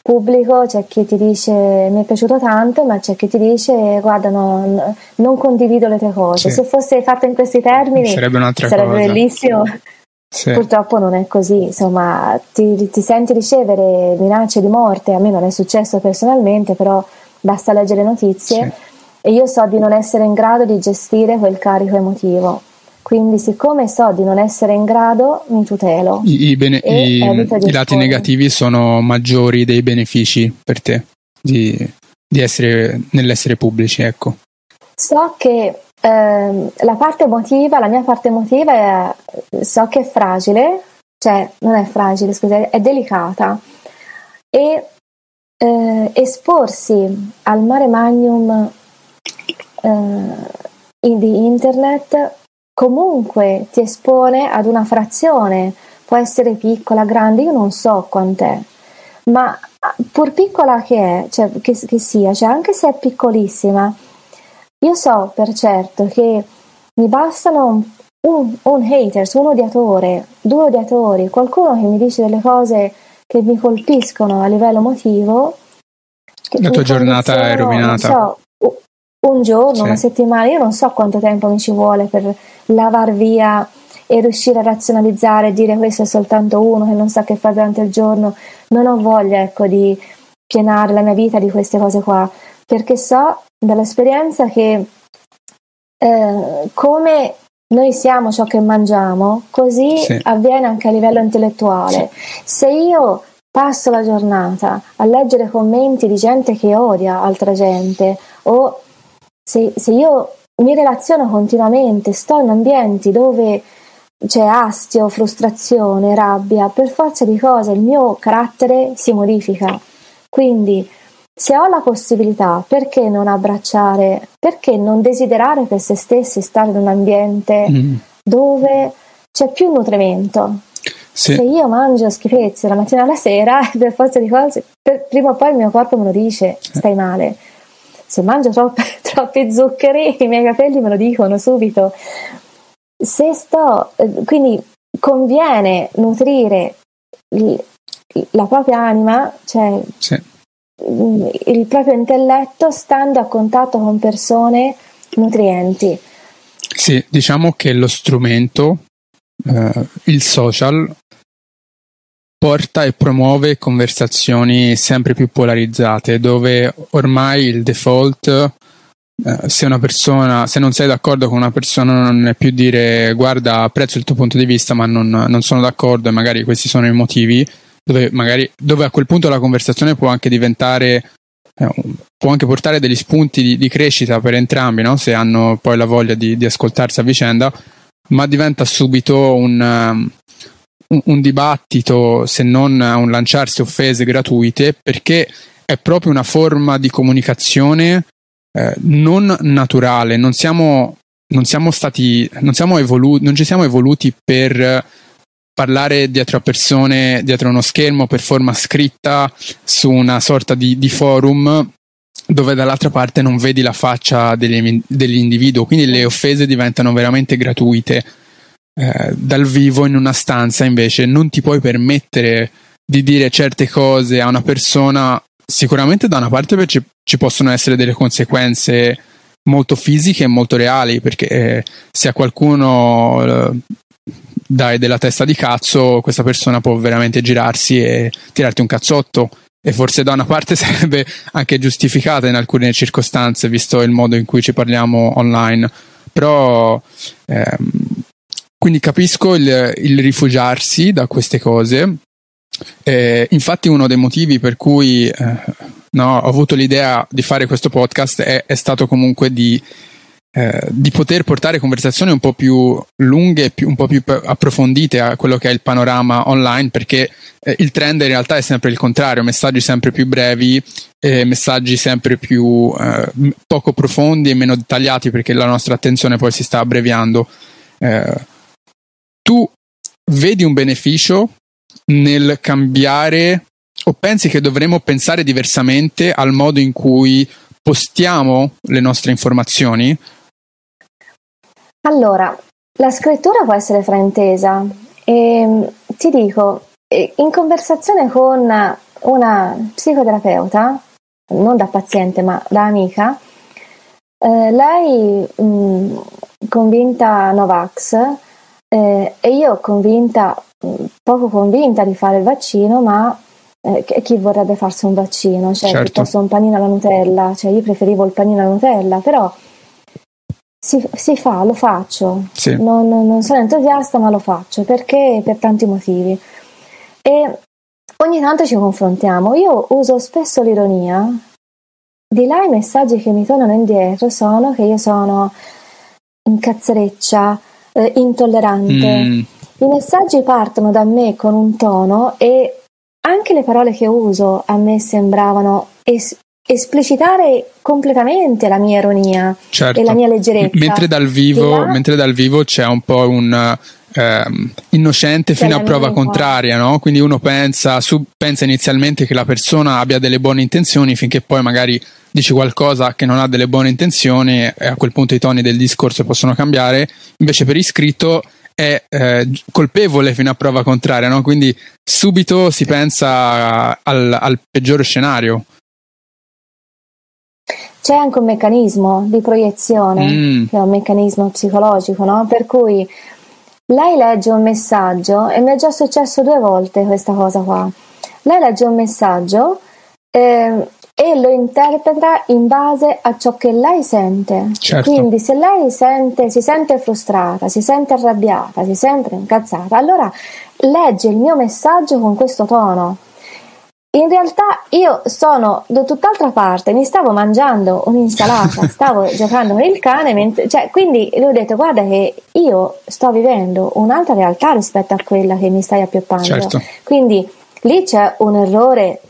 pubblico c'è chi ti dice mi è piaciuto tanto, ma c'è chi ti dice guarda no, non condivido le tue cose. Sì. Se fosse fatto in questi termini sarebbe, sarebbe cosa. bellissimo. Sì. Purtroppo non è così, insomma, ti, ti, senti ricevere minacce di morte, a me non è successo personalmente, però basta leggere notizie. Sì e io so di non essere in grado di gestire quel carico emotivo. Quindi, siccome so di non essere in grado, mi tutelo. I, i, bene- i, i lati negativi sono maggiori dei benefici per te di, di essere, nell'essere pubblici, ecco. So che eh, la parte emotiva, la mia parte emotiva, è, so che è fragile, cioè non è fragile, scusate, è delicata. E eh, esporsi al mare magnum eh, di internet comunque ti espone ad una frazione, può essere piccola, grande, io non so quant'è, ma pur piccola che è, cioè, che, che sia, cioè anche se è piccolissima, io so per certo che mi bastano un, un haters, un odiatore, due odiatori, qualcuno che mi dice delle cose che mi colpiscono a livello emotivo. La tua giornata è rovinata. So, un giorno, sì. una settimana, io non so quanto tempo mi ci vuole per lavar via e riuscire a razionalizzare e dire questo è soltanto uno che non sa che fa durante il giorno. Non ho voglia, ecco, di pienare la mia vita di queste cose qua, perché so dall'esperienza che eh, come noi siamo ciò che mangiamo, così sì. avviene anche a livello intellettuale. Se io passo la giornata a leggere commenti di gente che odia altra gente o se, se io mi relaziono continuamente, sto in ambienti dove c'è astio, frustrazione, rabbia, per forza di cose il mio carattere si modifica. Quindi se ho la possibilità, perché non abbracciare, perché non desiderare per se stessi stare in un ambiente mm. dove c'è più nutrimento? Sì. Se io mangio schifezze la mattina alla sera, per forza di cose, per, prima o poi il mio corpo me lo dice, stai male. Se mangio troppe, troppi zuccheri, i miei capelli me lo dicono subito. Se sto, eh, quindi conviene nutrire la propria anima, cioè sì il proprio intelletto stando a contatto con persone nutrienti. Sì, diciamo che lo strumento, eh, il social, porta e promuove conversazioni sempre più polarizzate, dove ormai il default, eh, se una persona, se non sei d'accordo con una persona, non è più dire guarda, apprezzo il tuo punto di vista, ma non, non sono d'accordo e magari questi sono i motivi dove magari dove a quel punto la conversazione può anche diventare eh, può anche portare degli spunti di, di crescita per entrambi, no? se hanno poi la voglia di, di, ascoltarsi a vicenda, ma diventa subito un, un, un dibattito, se non un lanciarsi offese gratuite, perché è proprio una forma di comunicazione eh, non naturale, non siamo, non siamo stati, non, siamo evolu- non ci siamo evoluti per parlare dietro a persone, dietro uno schermo per forma scritta su una sorta di, di forum dove dall'altra parte non vedi la faccia degli, dell'individuo, quindi le offese diventano veramente gratuite. Eh, dal vivo in una stanza invece non ti puoi permettere di dire certe cose a una persona, sicuramente da una parte ci, ci possono essere delle conseguenze molto fisiche e molto reali, perché eh, se a qualcuno eh, dai della testa di cazzo, questa persona può veramente girarsi e tirarti un cazzotto. E forse da una parte sarebbe anche giustificata in alcune circostanze, visto il modo in cui ci parliamo online. Però ehm, quindi capisco il, il, rifugiarsi da queste cose. Eh, infatti, uno dei motivi per cui eh, no, ho avuto l'idea di fare questo podcast è, è stato comunque di eh, di poter portare conversazioni un po' più lunghe, più, un po' più approfondite a quello che è il panorama online, perché eh, il trend in realtà è sempre il contrario, messaggi sempre più brevi, eh, messaggi sempre più eh, poco profondi e meno dettagliati, perché la nostra attenzione poi si sta abbreviando. Tu vedi un beneficio nel cambiare o pensi che dovremmo pensare diversamente al modo in cui postiamo le nostre informazioni? Allora, la scrittura può essere fraintesa e mm, ti dico, in conversazione con una psicoterapeuta, non da paziente ma da amica, eh, lei mh, mm, convinta Novax eh, e io convinta, poco convinta di fare il vaccino, ma eh, chi vorrebbe farsi un vaccino? Cioè, certo. piuttosto un panino alla Nutella, cioè io preferivo il panino alla Nutella, però si, si fa, lo faccio. Sì. Non, non, sono entusiasta, ma lo faccio perché per tanti motivi. E ogni tanto ci confrontiamo. Io uso spesso l'ironia. Di là i messaggi che mi tornano indietro sono che io sono incazzereccia, eh, intollerante. Mm. I messaggi partono da me con un tono e anche le parole che uso a me sembravano es- esplicitare completamente la mia ironia certo. e la mia leggerezza. Mentre dal, vivo, la... mentre dal vivo c'è un po' un ehm, innocente fino a prova contraria, no? Quindi uno pensa, su, pensa inizialmente che la persona abbia delle buone intenzioni finché poi magari dici qualcosa che non ha delle buone intenzioni e a quel punto i toni del discorso possono cambiare, invece per iscritto è eh, colpevole fino a prova contraria, no? quindi subito si pensa al, al peggiore scenario. C'è anche un meccanismo di proiezione, mm. che è un meccanismo psicologico, no? per cui lei legge un messaggio e mi è già successo due volte questa cosa qua. Lei legge un messaggio eh, e lo interpreta in base a ciò che lei sente. Certo. Quindi se lei sente, si sente frustrata, si sente arrabbiata, si sente incazzata, allora legge il mio messaggio con questo tono. In realtà io sono da tutt'altra parte, mi stavo mangiando un'insalata, stavo giocando con il cane, mentre, cioè, quindi lui ha detto guarda che io sto vivendo un'altra realtà rispetto a quella che mi stai appioppando. Certo. Quindi lì c'è un errore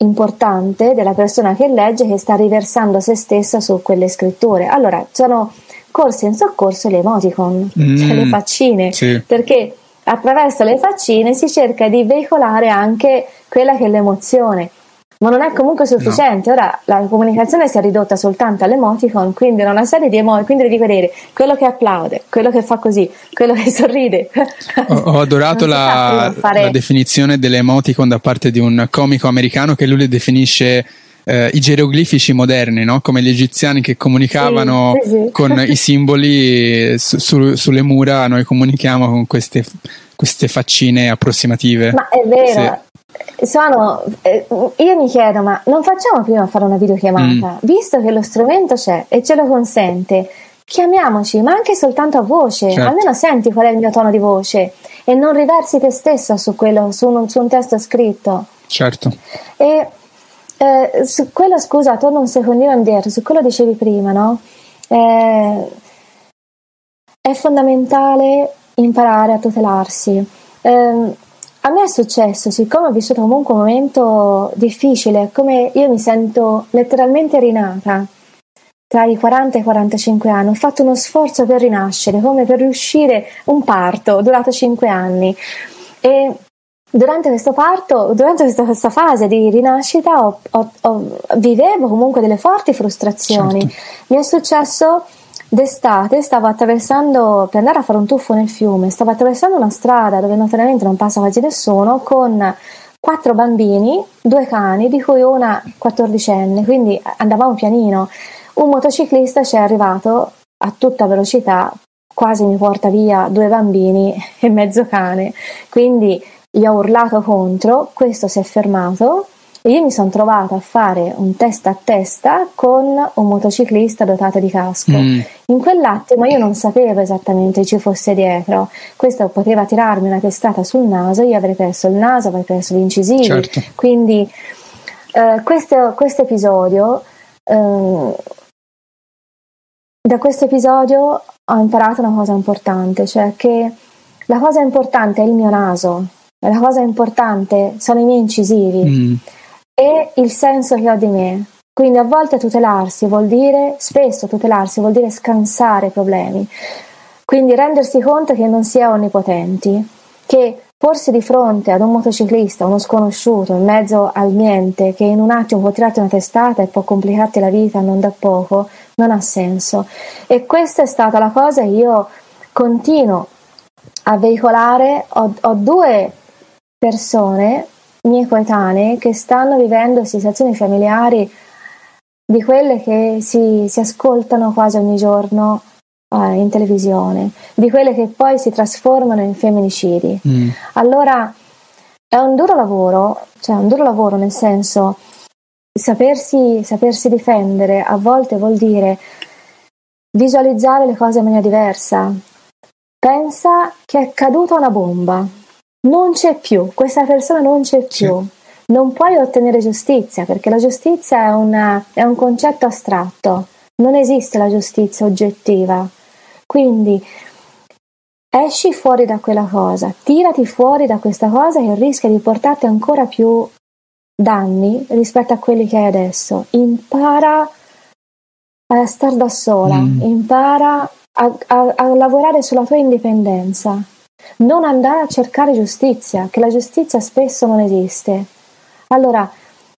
importante della persona che legge che sta riversando se stessa su quelle scritture. Allora, sono corse in soccorso le emoticon, mm, cioè le faccine, sì. perché attraverso le faccine si cerca di veicolare anche quella che è l'emozione ma non è comunque sufficiente. No. Ora la comunicazione si è ridotta soltanto all'emoticon, quindi una serie di emoticon, quindi devi vedere quello che applaude, quello che fa così, quello che sorride. Ho, ho adorato la, fare... la, definizione dell'emoticon da parte di un comico americano che lui le definisce eh, i geroglifici moderni, no? come gli egiziani che comunicavano sì, sì, sì. con i simboli su, su, sulle mura, noi comunichiamo con queste, queste faccine approssimative. Ma è vero sono, eh, io mi chiedo, ma non facciamo prima fare una videochiamata? Mm. Visto che lo strumento c'è e ce lo consente, chiamiamoci, ma anche soltanto a voce, certo. almeno senti qual è il mio tono di voce e non riversi te stessa su, quello, su, un, su un testo scritto. Certo. E eh, su quello, scusa, torno un secondino indietro, su quello dicevi prima, no? Eh, è fondamentale imparare a tutelarsi. Eh, a me è successo, siccome ho vissuto comunque un momento difficile, come io mi sento letteralmente rinata tra i 40 e i 45 anni, ho fatto uno sforzo per rinascere, come per riuscire un parto durato 5 anni. E durante questo parto, durante questa, questa fase di rinascita, ho, ho, ho, vivevo comunque delle forti frustrazioni. Certo. Mi è successo D'estate stavo attraversando, per andare a fare un tuffo nel fiume, stavo attraversando una strada dove notoriamente non passa quasi nessuno, con quattro bambini, due cani, di cui una quattordicenne, quindi andavamo pianino. Un motociclista ci è arrivato a tutta velocità, quasi mi porta via due bambini e mezzo cane, quindi gli ho urlato contro, questo si è fermato io mi sono trovata a fare un testa a testa con un motociclista dotato di casco. Mm. In quell'attimo io non sapevo esattamente ci fosse dietro. Questo poteva tirarmi una testata sul naso, io avrei perso il naso, avrei perso gli incisivi. Certo. Quindi eh, questo, questo, episodio, eh, da questo episodio ho imparato una cosa importante, cioè che la cosa importante è il mio naso, la cosa importante sono i miei incisivi. Mm e il senso che ho di me. Quindi a volte tutelarsi vuol dire, spesso tutelarsi vuol dire scansare problemi. Quindi rendersi conto che non si è onnipotenti, che porsi di fronte ad un motociclista, uno sconosciuto, in mezzo al niente, che in un attimo può tirarti una testata e può complicarti la vita non da poco, non ha senso. E questa è stata la cosa che io continuo a veicolare. Ho, ho due persone miei coetanei che stanno vivendo situazioni familiari di quelle che si, si ascoltano quasi ogni giorno eh, in televisione, di quelle che poi si trasformano in femminicidi. Mm. Allora è un duro lavoro, cioè un duro lavoro nel senso sapersi, sapersi difendere a volte vuol dire visualizzare le cose in maniera diversa. Pensa che è caduta una bomba, non c'è più, questa persona non c'è più. Sì. Non puoi ottenere giustizia perché la giustizia è, una, è un concetto astratto, non esiste la giustizia oggettiva. Quindi esci fuori da quella cosa, tirati fuori da questa cosa che rischia di portarti ancora più danni rispetto a quelli che hai adesso. Impara a star da sola, mm. impara a, a, a lavorare sulla tua indipendenza non andare a cercare giustizia, che la giustizia spesso non esiste. Allora,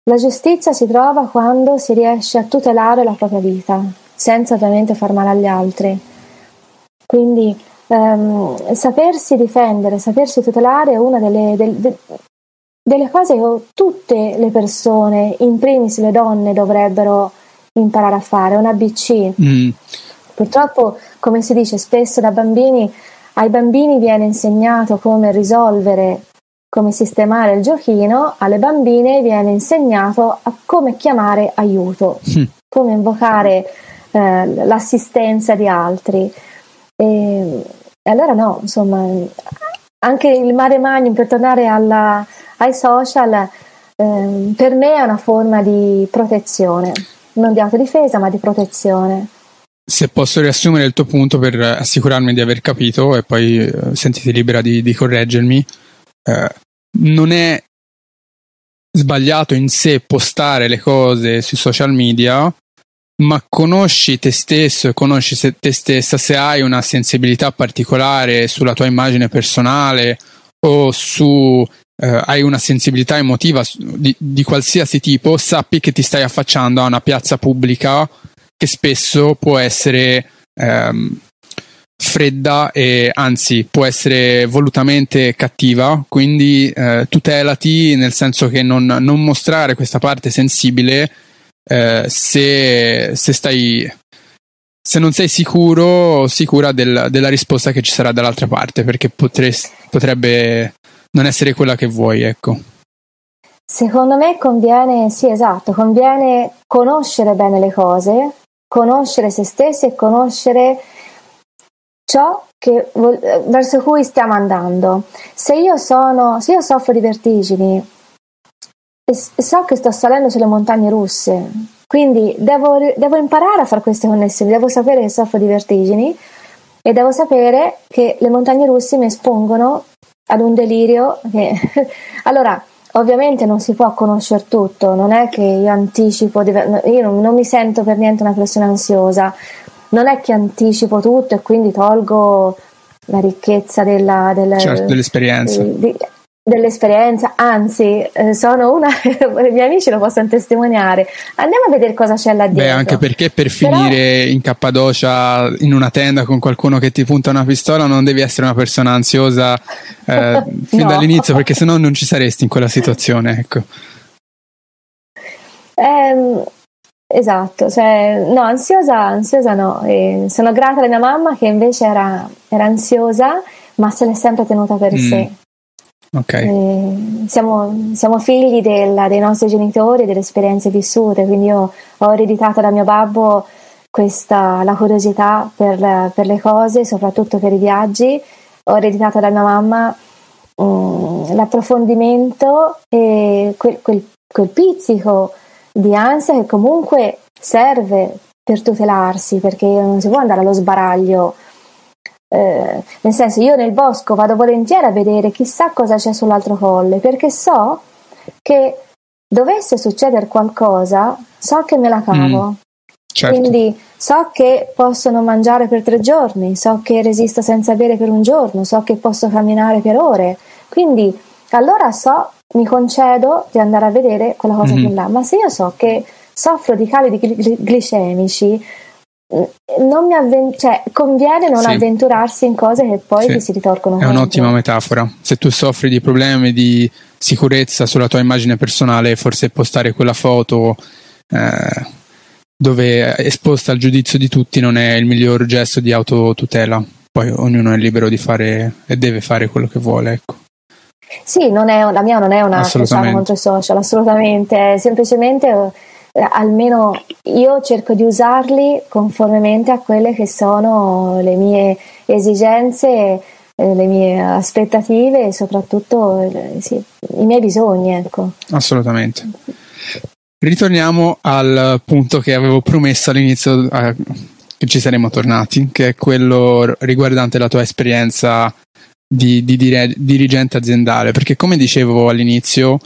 la giustizia si trova quando si riesce a tutelare la propria vita, senza ovviamente far male agli altri. Quindi ehm, sapersi difendere, sapersi tutelare è una delle, del, delle cose che tutte le persone, in primis le donne, dovrebbero imparare a fare, è un ABC. Mm. Purtroppo, come si dice spesso da bambini, ai bambini viene insegnato come risolvere, come sistemare il giochino, alle bambine viene insegnato a come chiamare aiuto, mm. come invocare eh, l'assistenza di altri. E, e allora no, insomma, anche il mare magnum per tornare alla, ai social eh, per me è una forma di protezione, non di autodifesa ma di protezione. Se posso riassumere il tuo punto per assicurarmi di aver capito e poi eh, sentiti libera di, di correggermi, eh, non è sbagliato in sé postare le cose sui social media, ma conosci te stesso e conosci te stessa se hai una sensibilità particolare sulla tua immagine personale o su eh, hai una sensibilità emotiva di, di, qualsiasi tipo, sappi che ti stai affacciando a una piazza pubblica che spesso può essere ehm, fredda e anzi può essere volutamente cattiva, quindi eh, tutelati nel senso che non, non, mostrare questa parte sensibile eh, se, se stai se non sei sicuro o sicura del, della risposta che ci sarà dall'altra parte, perché potresti, potrebbe non essere quella che vuoi, ecco. Secondo me conviene, sì esatto, conviene conoscere bene le cose, conoscere se stessi e conoscere ciò che, verso cui stiamo andando. Se io, sono, se io soffro di vertigini e so che sto salendo sulle montagne russe, quindi devo, devo imparare a fare queste connessioni, devo sapere che soffro di vertigini e devo sapere che le montagne russe mi espongono ad un delirio che... allora, ovviamente non si può conoscere tutto, non è che io anticipo, io non, non mi sento per niente una persona ansiosa, non è che anticipo tutto e quindi tolgo la ricchezza della, della, certo, dell'esperienza. Di, dell'esperienza, anzi, eh, sono una, i miei amici lo possono testimoniare. Andiamo a vedere cosa c'è là dentro. Beh, anche perché per finire Però... in Cappadocia in una tenda con qualcuno che ti punta una pistola non devi essere una persona ansiosa eh, fin no. dall'inizio, perché sennò non ci saresti in quella situazione, ecco. Eh, esatto, cioè, no, ansiosa, ansiosa no. E sono grata alla mia mamma che invece era, era ansiosa, ma se l'è sempre tenuta per mm. sé. Okay. Eh, siamo, siamo, figli del, dei nostri genitori delle esperienze vissute, quindi io ho ereditato da mio babbo questa, la curiosità per, per, le cose, soprattutto per i viaggi, ho ereditato da mia mamma um, l'approfondimento e quel, quel, quel pizzico di ansia che comunque serve per tutelarsi, perché non si può andare allo sbaraglio eh, nel senso, io nel bosco vado volentieri a vedere chissà cosa c'è sull'altro colle, perché so che dovesse succedere qualcosa, so che me la cavo. Mm, certo. Quindi so che posso non mangiare per tre giorni, so che resisto senza bere per un giorno, so che posso camminare per ore. Quindi allora so, mi concedo di andare a vedere quella cosa mm-hmm. là. Ma se io so che soffro di cali glicemici, non mi avven- cioè, conviene non sì. avventurarsi in cose che poi sì. ti si ritorcono è un'ottima metafora. Se tu soffri di problemi di sicurezza sulla tua immagine personale forse postare quella foto eh, dove è esposta al giudizio di tutti non è il miglior gesto di autotutela. Poi ognuno è libero di fare e deve fare quello che vuole ecco. Sì, non è, la mia non è una diciamo, contro i social, assolutamente, è semplicemente eh, almeno io cerco di usarli conformemente a quelle che sono le mie esigenze, eh, le mie aspettative e soprattutto eh, sì, i miei bisogni. Ecco. Assolutamente. Ritorniamo al punto che avevo promesso all'inizio eh, che ci saremmo tornati, che è quello riguardante la tua esperienza di, di dire, dirigente aziendale, perché come dicevo all'inizio,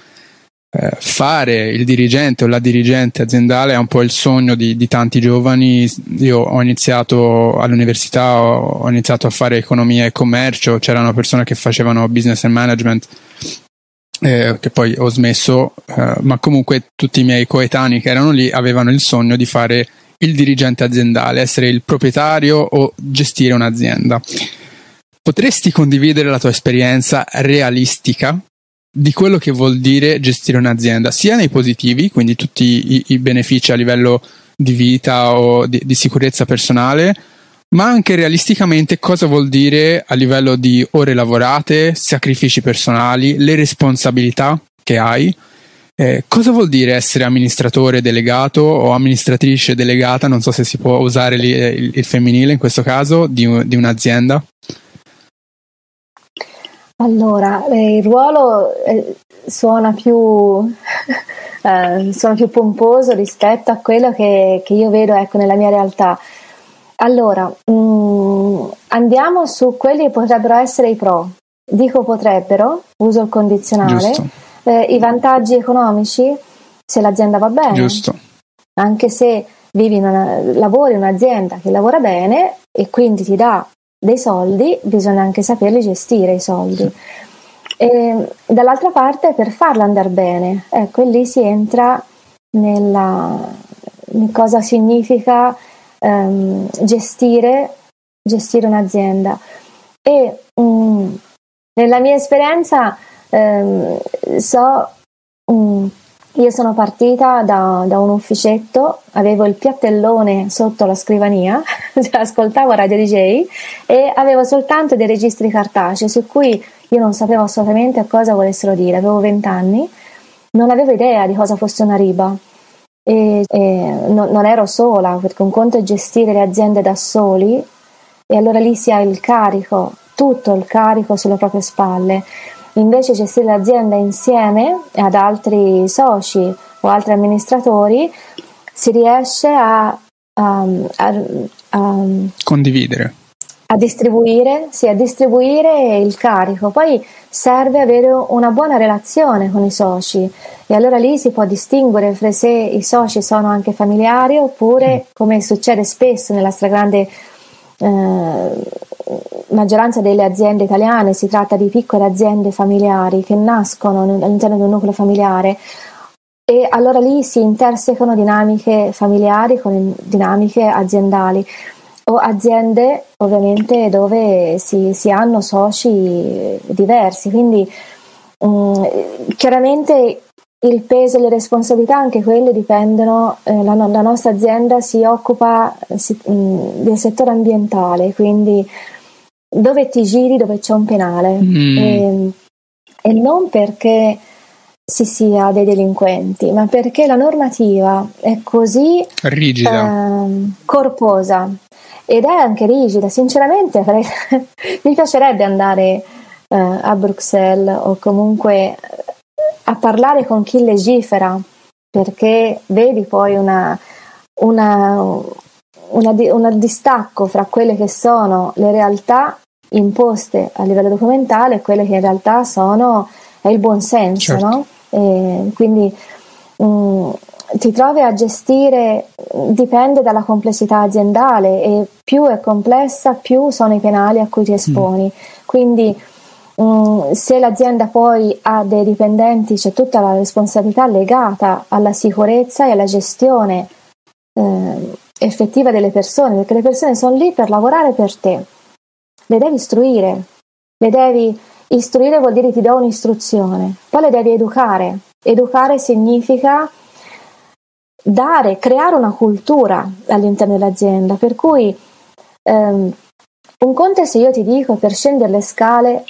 eh, fare il dirigente o la dirigente aziendale è un po' il sogno di, di tanti giovani. Io ho iniziato all'università, ho, ho, iniziato a fare economia e commercio, c'erano persone che facevano business and management, eh, che poi ho smesso, eh, ma comunque tutti i miei coetanei che erano lì avevano il sogno di fare il dirigente aziendale, essere il proprietario o gestire un'azienda. Potresti condividere la tua esperienza realistica di quello che vuol dire gestire un'azienda, sia nei positivi, quindi tutti i, i benefici a livello di vita o di, di, sicurezza personale, ma anche realisticamente cosa vuol dire a livello di ore lavorate, sacrifici personali, le responsabilità che hai. Eh, cosa vuol dire essere amministratore delegato o amministratrice delegata? Non so se si può usare li, il, il, femminile in questo caso di, di un'azienda. Allora, eh, il ruolo eh, suona, più, eh, suona più pomposo rispetto a quello che, che io vedo ecco, nella mia realtà. Allora, mh, mm, andiamo su quelli che potrebbero essere i pro. Dico potrebbero, uso il condizionale. Eh, I vantaggi economici, se l'azienda va bene. Giusto. Anche se vivi in una, lavori in un'azienda che lavora bene e quindi ti dà dei soldi, bisogna anche saperli gestire i soldi. E, dall'altra parte, per farla andare bene, ecco, lì si entra nella in cosa significa um, gestire, gestire, un'azienda. E um, nella mia esperienza um, so um, io sono partita da, da, un ufficetto, avevo il piattellone sotto la scrivania, cioè ascoltavo Radio DJ e avevo soltanto dei registri cartacei su cui io non sapevo assolutamente cosa volessero dire, avevo vent'anni, non avevo idea di cosa fosse una riba. E, e no, non ero sola perché un conto è gestire le aziende da soli e allora lì si ha il carico, tutto il carico sulle proprie spalle invece gestire l'azienda insieme ad altri soci o altri amministratori si riesce a, a, a, a condividere a distribuire, sì, a distribuire il carico. Poi serve avere una buona relazione con i soci e allora lì si può distinguere fra se i soci sono anche familiari oppure, come succede spesso nella stragrande maggioranza delle aziende italiane si tratta di piccole aziende familiari che nascono all'interno di un nucleo familiare e allora lì si intersecano dinamiche familiari con dinamiche aziendali o aziende ovviamente dove si, si hanno soci diversi. Quindi mh, mm, chiaramente il peso e le responsabilità anche quelle dipendono, eh, la, la, nostra azienda si occupa si, mh, mm, del settore ambientale, quindi dove ti giri dove c'è un penale mm. e, ehm, e, non perché si sia dei delinquenti, ma perché la normativa è così rigida, eh, corposa ed è anche rigida. Sinceramente mi piacerebbe andare eh, a Bruxelles o comunque a parlare con chi legifera, perché vedi poi una, una, un distacco fra quelle che sono le realtà imposte a livello documentale e quelle che in realtà sono è il buon senso, certo. no? E quindi mh, mm, ti trovi a gestire, dipende dalla complessità aziendale e più è complessa più sono i penali a cui ti esponi. Mm. Quindi Mm, se l'azienda poi ha dei dipendenti c'è tutta la responsabilità legata alla sicurezza e alla gestione eh, effettiva delle persone, perché le persone sono lì per lavorare per te, le devi istruire, le devi istruire vuol dire ti do un'istruzione, poi le devi educare, educare significa dare, creare una cultura all'interno dell'azienda, per cui ehm, un conto è se io ti dico per scendere le scale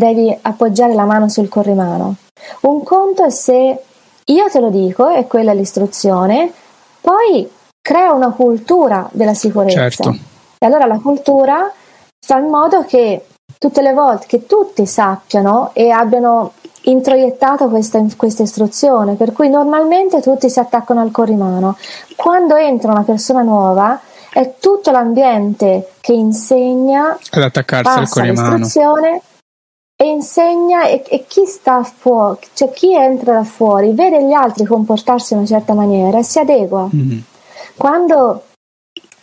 devi appoggiare la mano sul corrimano. Un conto è se io te lo dico, e quella è l'istruzione, poi crea una cultura della sicurezza. Certo. E allora la cultura fa in modo che tutte le volte che tutti sappiano e abbiano introiettato questa, questa istruzione, per cui normalmente tutti si attaccano al corrimano. Quando entra una persona nuova, è tutto l'ambiente che insegna ad attaccarsi al corrimano. l'istruzione e insegna e, e, chi sta fuori, cioè chi entra da fuori, vede gli altri comportarsi in una certa maniera e si adegua. Mm-hmm. Quando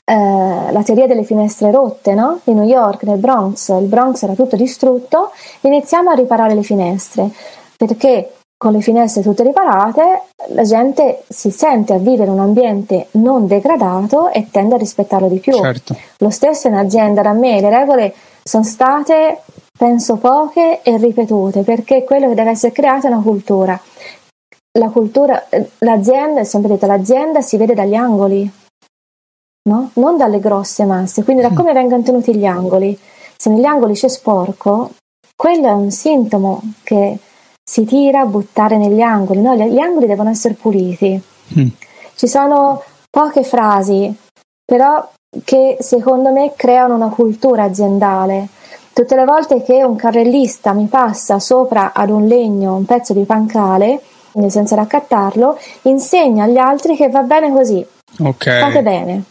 eh, la teoria delle finestre rotte, no? Di New York, nel Bronx, il Bronx era tutto distrutto, iniziamo a riparare le finestre, perché con le finestre tutte riparate la gente si sente a vivere un ambiente non degradato e tende a rispettarlo di più. Certo. Lo stesso in azienda da me, le regole sono state, penso, poche e ripetute, perché quello che deve essere creato è una cultura. La cultura, eh, l'azienda, sempre detto, l'azienda si vede dagli angoli, no? non dalle grosse masse, quindi da mm. come vengono tenuti gli angoli. Se negli angoli c'è sporco, quello è un sintomo che si tira a buttare negli angoli. No, gli angoli devono essere puliti. Mm. Ci sono poche frasi, però che secondo me creano una cultura aziendale. Tutte le volte che un carrellista mi passa sopra ad un legno un pezzo di pancale, senza raccattarlo, insegna agli altri che va bene così. Okay. Fate bene.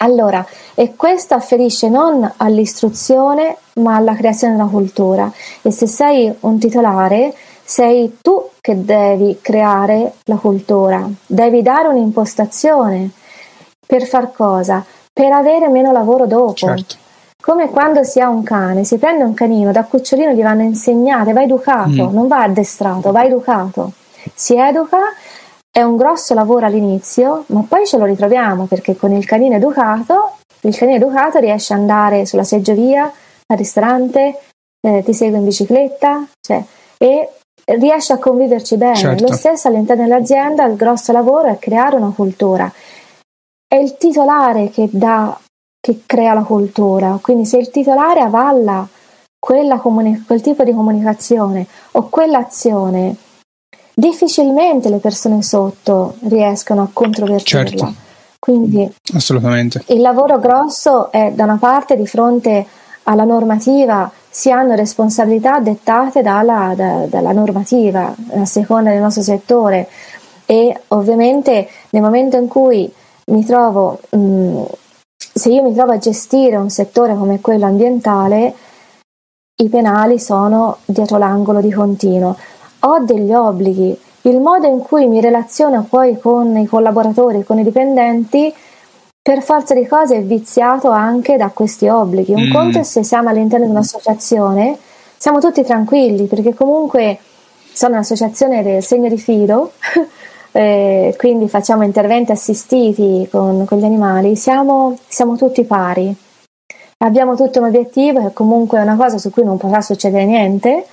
Allora, e questo afferisce non all'istruzione, ma alla creazione della cultura. E se sei un titolare, sei tu che devi creare la cultura, devi dare un'impostazione. Per far cosa? Per avere meno lavoro dopo. Certo. Come quando si ha un cane, si prende un canino, da cucciolino gli vanno insegnate, va educato, mm. non va addestrato, va educato. Si educa è un grosso lavoro all'inizio, ma poi ce lo ritroviamo perché con il canino educato, il canino educato riesce ad andare sulla seggiovia, al ristorante, eh, ti segue in bicicletta cioè, e riesce a conviverci bene. Certo. Lo stesso all'interno dell'azienda, il grosso lavoro è creare una cultura. È il titolare che dà, che crea la cultura, quindi se il titolare avalla comuni- quel tipo di comunicazione o quell'azione difficilmente le persone sotto riescono a controvertirla. Certo. Quindi Assolutamente. il lavoro grosso è da una parte di fronte alla normativa si hanno responsabilità dettate dalla, da, dalla normativa a seconda del nostro settore e ovviamente nel momento in cui mi trovo mh, se io mi trovo a gestire un settore come quello ambientale i penali sono dietro l'angolo di continuo ho degli obblighi, il modo in cui mi relaziono poi con i collaboratori, con i dipendenti, per forza di cose è viziato anche da questi obblighi. Un mm. conto è se siamo all'interno di un'associazione, siamo tutti tranquilli perché comunque sono un'associazione del segno di filo, eh, quindi facciamo interventi assistiti con, con gli animali, siamo, siamo tutti pari. Abbiamo tutto un obiettivo che comunque è una cosa su cui non potrà succedere niente,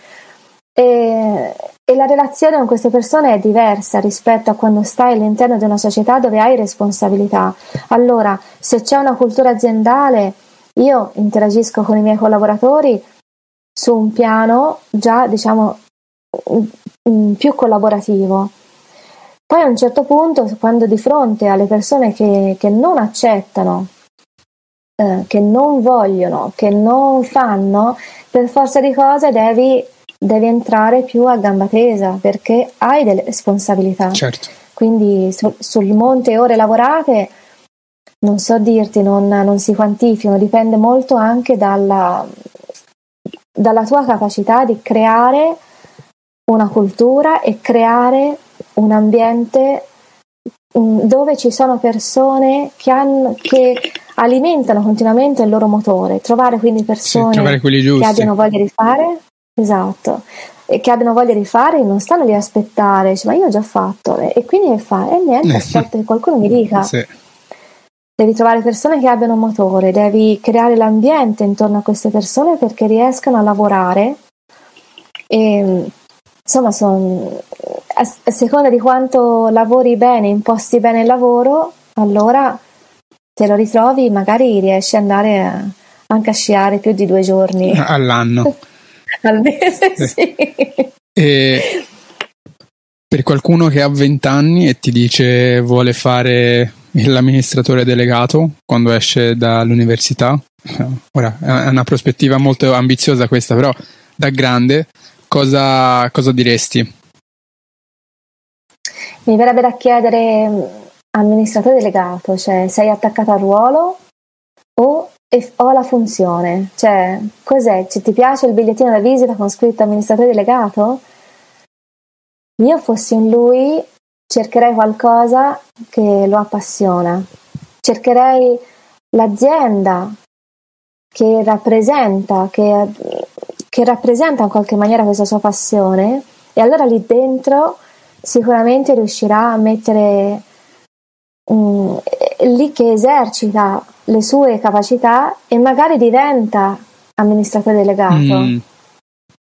e, e, la relazione con queste persone è diversa rispetto a quando stai all'interno di una società dove hai responsabilità. Allora, se c'è una cultura aziendale, io interagisco con i miei collaboratori su un piano già, diciamo, più collaborativo. Poi a un certo punto, quando di fronte alle persone che, che non accettano, eh, che non vogliono, che non fanno, per forza di cose devi devi entrare più a gamba tesa perché hai delle responsabilità. Certo. Quindi su, sul monte ore lavorate non so dirti, non, non si quantificano, dipende molto anche dalla, dalla tua capacità di creare una cultura e creare un ambiente mm, dove ci sono persone che, hanno, che, alimentano continuamente il loro motore, trovare quindi persone sì, che abbiano voglia di fare, Esatto, e che abbiano voglia di fare non stanno lì a aspettare, dice, ma io ho già fatto e, e quindi che fa? E niente, aspetta che qualcuno mi dica. Sì. Devi trovare persone che abbiano un motore, devi creare l'ambiente intorno a queste persone perché riescano a lavorare e insomma son, a, a seconda di quanto lavori bene, imposti bene il lavoro, allora te lo ritrovi, magari riesci ad andare a, anche a sciare più di due giorni all'anno. al mese, sì. E per qualcuno che ha 20 anni e ti dice vuole fare l'amministratore delegato quando esce dall'università, ora è una prospettiva molto ambiziosa questa, però da grande cosa, cosa diresti? Mi verrebbe da chiedere amministratore delegato, cioè sei attaccato al ruolo o ho la funzione. Cioè, cos'è? Cioè, ti piace il bigliettino da visita con scritto amministratore delegato? Io fossi in lui, cercherei qualcosa che lo appassiona. Cercherei l'azienda che rappresenta, che, che rappresenta in qualche maniera questa sua passione e allora lì dentro sicuramente riuscirà a mettere um, lì che esercita le sue capacità e magari diventa amministratore delegato. Mm.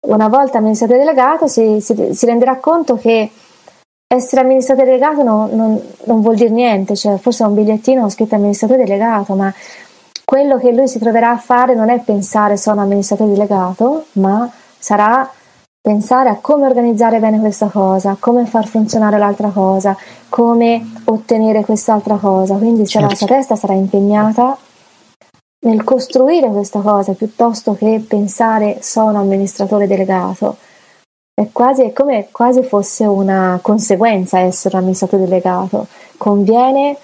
Una volta amministratore delegato si, si, si, renderà conto che essere amministratore delegato no, non, non, vuol dire niente, cioè forse è un bigliettino scritto amministratore delegato, ma quello che lui si troverà a fare non è pensare sono amministratore delegato, ma sarà pensare a come organizzare bene questa cosa, come far funzionare l'altra cosa, come ottenere quest'altra cosa. Quindi se certo. la sua testa sarà impegnata nel costruire questa cosa piuttosto che pensare sono amministratore delegato. È quasi è come quasi fosse una conseguenza essere un amministratore delegato. Conviene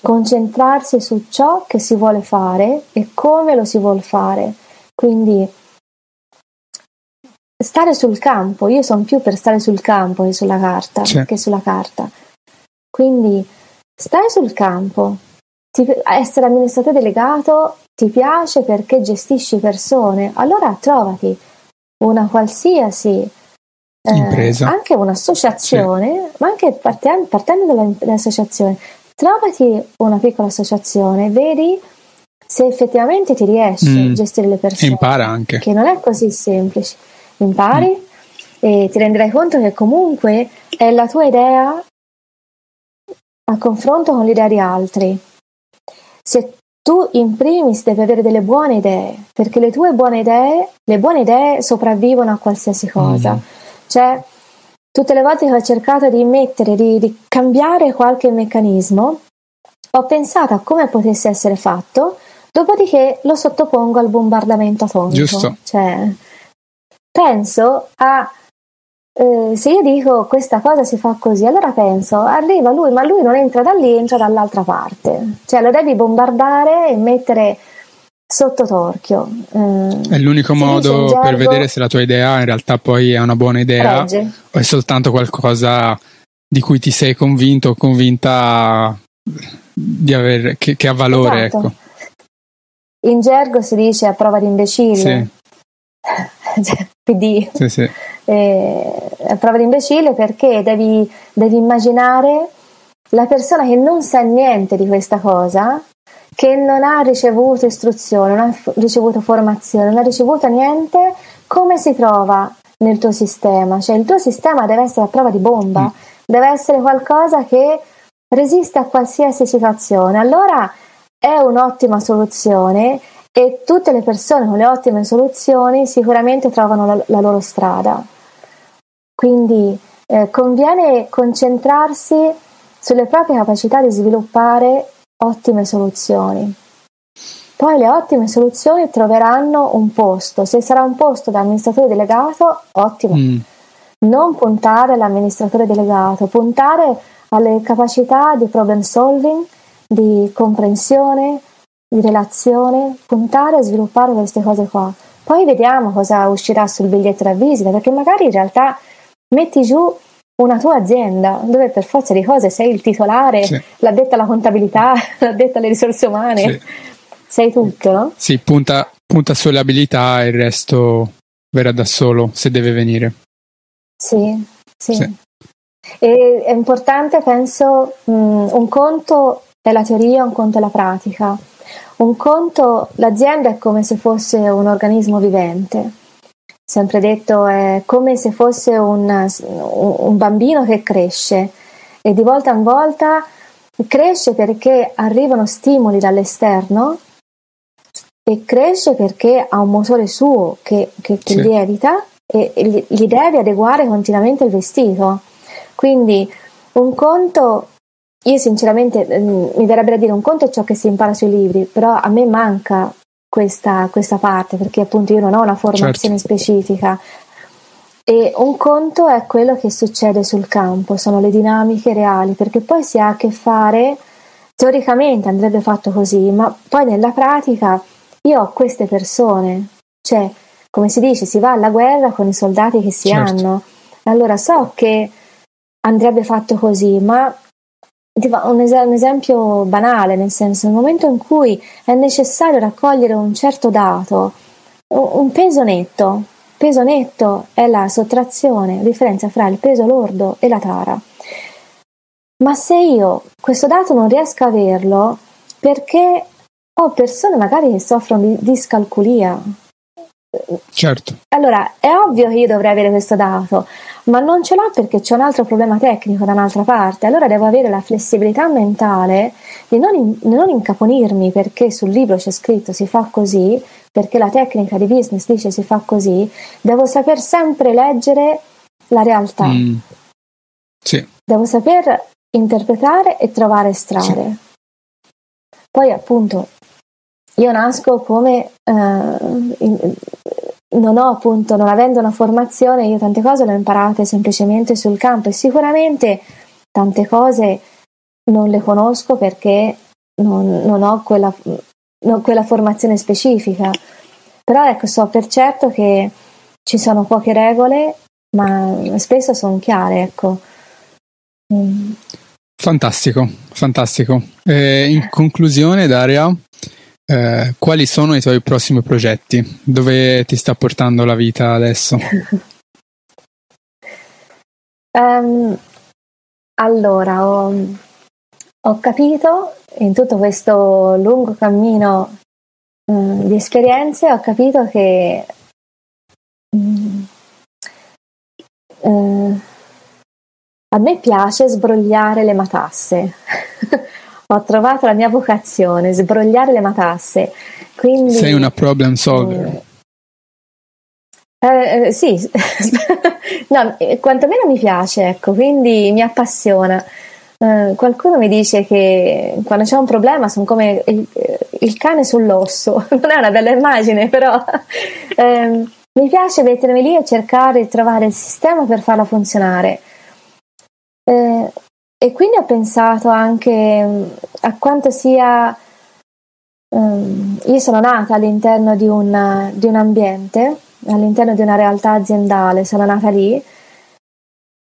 concentrarsi su ciò che si vuole fare e come lo si vuole fare. Quindi stare sul campo, io sono più per stare sul campo che sulla carta, sì. che sulla carta. Quindi stai sul campo, ti, essere amministratore delegato ti piace perché gestisci persone, allora trovati una qualsiasi eh, anche un'associazione, sì. ma anche partendo, partendo dall'associazione, trovati una piccola associazione, vedi se effettivamente ti riesce mm. a gestire le persone. Impara anche. Che non è così semplice impari e ti renderai conto che comunque è la tua idea a confronto con l'idea di altri. Se tu in primis devi avere delle buone idee, perché le tue buone idee, le buone idee sopravvivono a qualsiasi cosa. Mm. Cioè, tutte le volte che ho cercato di mettere, di, di cambiare qualche meccanismo, ho pensato a come potesse essere fatto, dopodiché lo sottopongo al bombardamento atomico. Giusto. Cioè, penso a eh, se io dico questa cosa si fa così, allora penso, arriva lui, ma lui non entra da lì, entra dall'altra parte. Cioè lo devi bombardare e mettere sotto torchio. Eh, è l'unico modo gergo, per vedere se la tua idea in realtà poi è una buona idea regge. o è soltanto qualcosa di cui ti sei convinto o convinta di aver, che, che ha valore. Esatto. Ecco. In gergo si dice a prova di imbecille. Sì. PD. Sì, sì. Eh, prova di imbecille perché devi, devi immaginare la persona che non sa niente di questa cosa, che non ha ricevuto istruzione, non ha ricevuto formazione, non ha ricevuto niente, come si trova nel tuo sistema? Cioè il tuo sistema deve essere a prova di bomba, mm. deve essere qualcosa che resiste a qualsiasi situazione. Allora è un'ottima soluzione e tutte le persone con le ottime soluzioni sicuramente trovano la, la loro strada. Quindi eh, conviene concentrarsi sulle proprie capacità di sviluppare ottime soluzioni. Poi le ottime soluzioni troveranno un posto, se sarà un posto da amministratore delegato, ottimo. Mm. Non puntare all'amministratore delegato, puntare alle capacità di problem solving, di comprensione, di relazione, puntare a sviluppare queste cose qua. Poi vediamo cosa uscirà sul biglietto da visita, perché magari in realtà metti giù una tua azienda dove per forza di cose sei il titolare, sì. l'addetta alla contabilità, l'addetta alle risorse umane, sì. sei tutto, no? Sì, punta, punta sulle abilità e il resto verrà da solo se deve venire. Sì, sì. sì. E è importante, penso, mh, un conto è la teoria, un conto è la pratica. Un conto, l'azienda è come se fosse un organismo vivente, sempre detto è come se fosse un, un bambino che cresce e di volta in volta cresce perché arrivano stimoli dall'esterno e cresce perché ha un motore suo che, che, che sì. lievita e gli, gli deve adeguare continuamente il vestito. Quindi un conto io sinceramente mm, mi verrebbe da dire un conto è ciò che si impara sui libri, però a me manca questa, questa parte perché appunto io non ho una formazione certo. specifica. E un conto è quello che succede sul campo, sono le dinamiche reali, perché poi si ha a che fare, teoricamente andrebbe fatto così, ma poi nella pratica io ho queste persone, cioè come si dice, si va alla guerra con i soldati che si certo. hanno. Allora so che andrebbe fatto così, ma un, es- un esempio banale, nel senso, nel momento in cui è necessario raccogliere un certo dato, un peso netto, peso netto è la sottrazione, la differenza fra il peso lordo e la tara. Ma se io questo dato non riesco a averlo perché ho persone magari che soffrono di discalculia, Certo. Allora, è ovvio che io dovrei avere questo dato, ma non ce l'ho perché c'è un altro problema tecnico da un'altra parte. Allora devo avere la flessibilità mentale di non, in, non incaponirmi perché sul libro c'è scritto si fa così, perché la tecnica di business dice si fa così. Devo saper sempre leggere la realtà. Mm. Sì. Devo saper interpretare e trovare strade. Sì. Poi appunto io nasco come eh, in, non ho appunto, non avendo una formazione, io tante cose le ho imparate semplicemente sul campo e sicuramente tante cose non le conosco perché non, non ho quella, non quella formazione specifica. Però ecco, so per certo che ci sono poche regole, ma spesso sono chiare, ecco. Mm. Fantastico, fantastico. Eh, in conclusione, Daria, eh, quali sono i tuoi prossimi progetti? Dove ti sta portando la vita adesso? um, allora, ho, ho, capito in tutto questo lungo cammino um, di esperienze, ho capito che um, uh, a me piace sbrogliare le matasse. ho trovato la mia vocazione, sbrogliare le matasse. Quindi, Sei una problem solver. Eh, eh, sì, no, quantomeno mi piace, ecco, quindi mi appassiona. Eh, qualcuno mi dice che quando c'è un problema sono come il, il cane sull'osso, non è una bella immagine, però ehm, mi piace mettermi lì e cercare di trovare il sistema per farlo funzionare. Eh, e quindi ho pensato anche mm, a quanto sia... Um, io sono nata all'interno di un, di un ambiente, all'interno di una realtà aziendale, sono nata lì,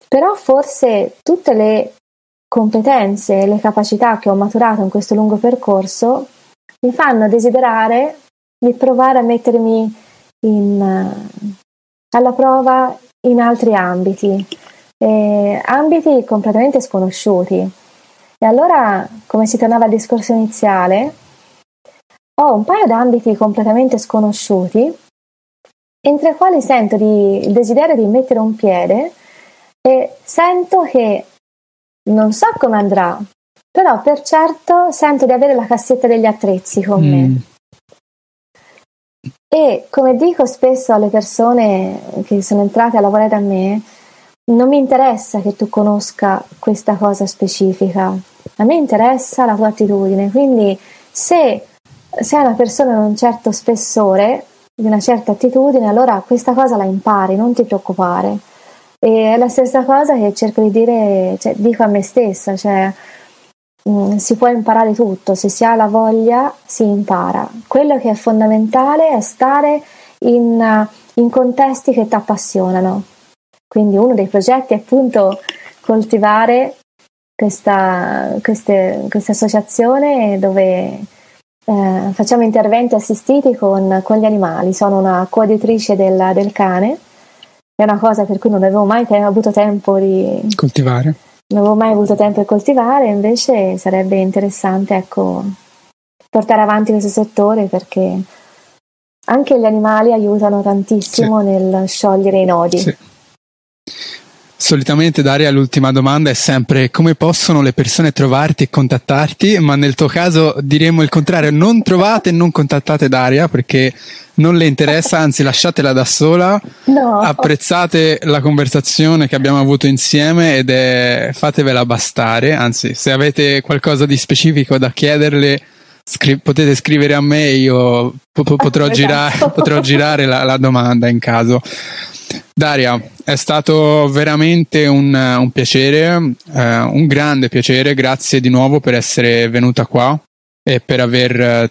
però forse tutte le competenze e le capacità che ho maturato in questo lungo percorso mi fanno desiderare di provare a mettermi in, alla prova in altri ambiti, eh, ambiti completamente sconosciuti. E allora, come si tornava al discorso iniziale, ho un paio di ambiti completamente sconosciuti, entro i quali sento di, il desiderio di mettere un piede e sento che non so come andrà, però per certo sento di avere la cassetta degli attrezzi con mm. me. E come dico spesso alle persone che sono entrate a lavorare da me, non mi interessa che tu conosca questa cosa specifica, a me interessa la tua attitudine, quindi se sei una persona di un certo spessore, di una certa attitudine, allora questa cosa la impari, non ti preoccupare. E è la stessa cosa che cerco di dire, cioè, dico a me stessa, cioè mm, si può imparare tutto, se si ha la voglia si impara. Quello che è fondamentale è stare in, in contesti che ti appassionano quindi uno dei progetti è appunto coltivare questa, queste, questa associazione dove eh, facciamo interventi assistiti con, con, gli animali. Sono una coadiutrice del, del, cane, è una cosa per cui non avevo mai avuto tempo di coltivare. Non avevo mai avuto tempo di coltivare, invece sarebbe interessante ecco, portare avanti questo settore perché anche gli animali aiutano tantissimo sì. nel sciogliere i nodi. Sì. Solitamente Daria l'ultima domanda è sempre come possono le persone trovarti e contattarti, ma nel tuo caso diremmo il contrario, non trovate e non contattate Daria perché non le interessa, anzi lasciatela da sola, no. apprezzate la conversazione che abbiamo avuto insieme ed è fatevela bastare, anzi se avete qualcosa di specifico da chiederle scri- potete scrivere a me, io po- potrò, esatto. girare, potrò girare la, la domanda in caso. Daria, è stato veramente un, un piacere, eh, un grande piacere, grazie di nuovo per essere venuta qua e per aver eh,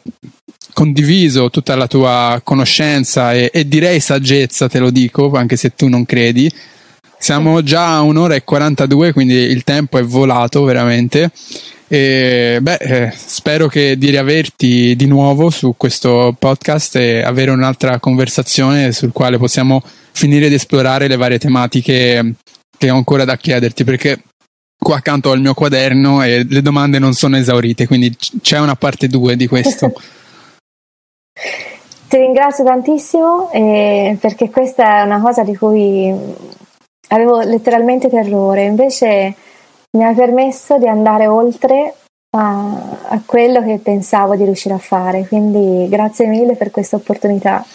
condiviso tutta la tua conoscenza e, e, direi saggezza, te lo dico, anche se tu non credi. Siamo già a un'ora e 42, quindi il tempo è volato veramente. E, beh, eh, spero che di riaverti di nuovo su questo podcast e avere un'altra conversazione sul quale possiamo finire di esplorare le varie tematiche che ho ancora da chiederti, perché qua accanto ho il mio quaderno e le domande non sono esaurite, quindi c'è una parte 2 di questo. Ti ringrazio tantissimo eh, perché questa è una cosa di cui avevo letteralmente terrore, invece mi ha permesso di andare oltre a, a quello che pensavo di riuscire a fare, quindi grazie mille per questa opportunità.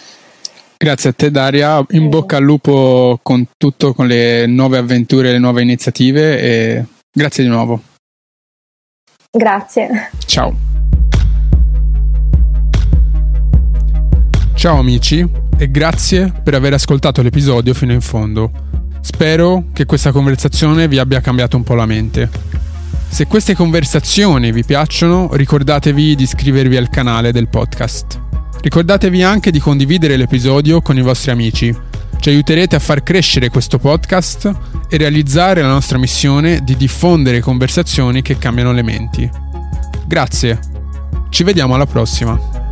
Grazie a te Daria, in bocca al lupo con tutto, con le nuove avventure, le nuove iniziative e grazie di nuovo. Grazie. Ciao. Ciao amici e grazie per aver ascoltato l'episodio fino in fondo. Spero che questa conversazione vi abbia cambiato un po' la mente. Se queste conversazioni vi piacciono, ricordatevi di iscrivervi al canale del podcast. Ricordatevi anche di condividere l'episodio con i vostri amici. Ci aiuterete a far crescere questo podcast e realizzare la nostra missione di diffondere conversazioni che cambiano le menti. Grazie. Ci vediamo alla prossima.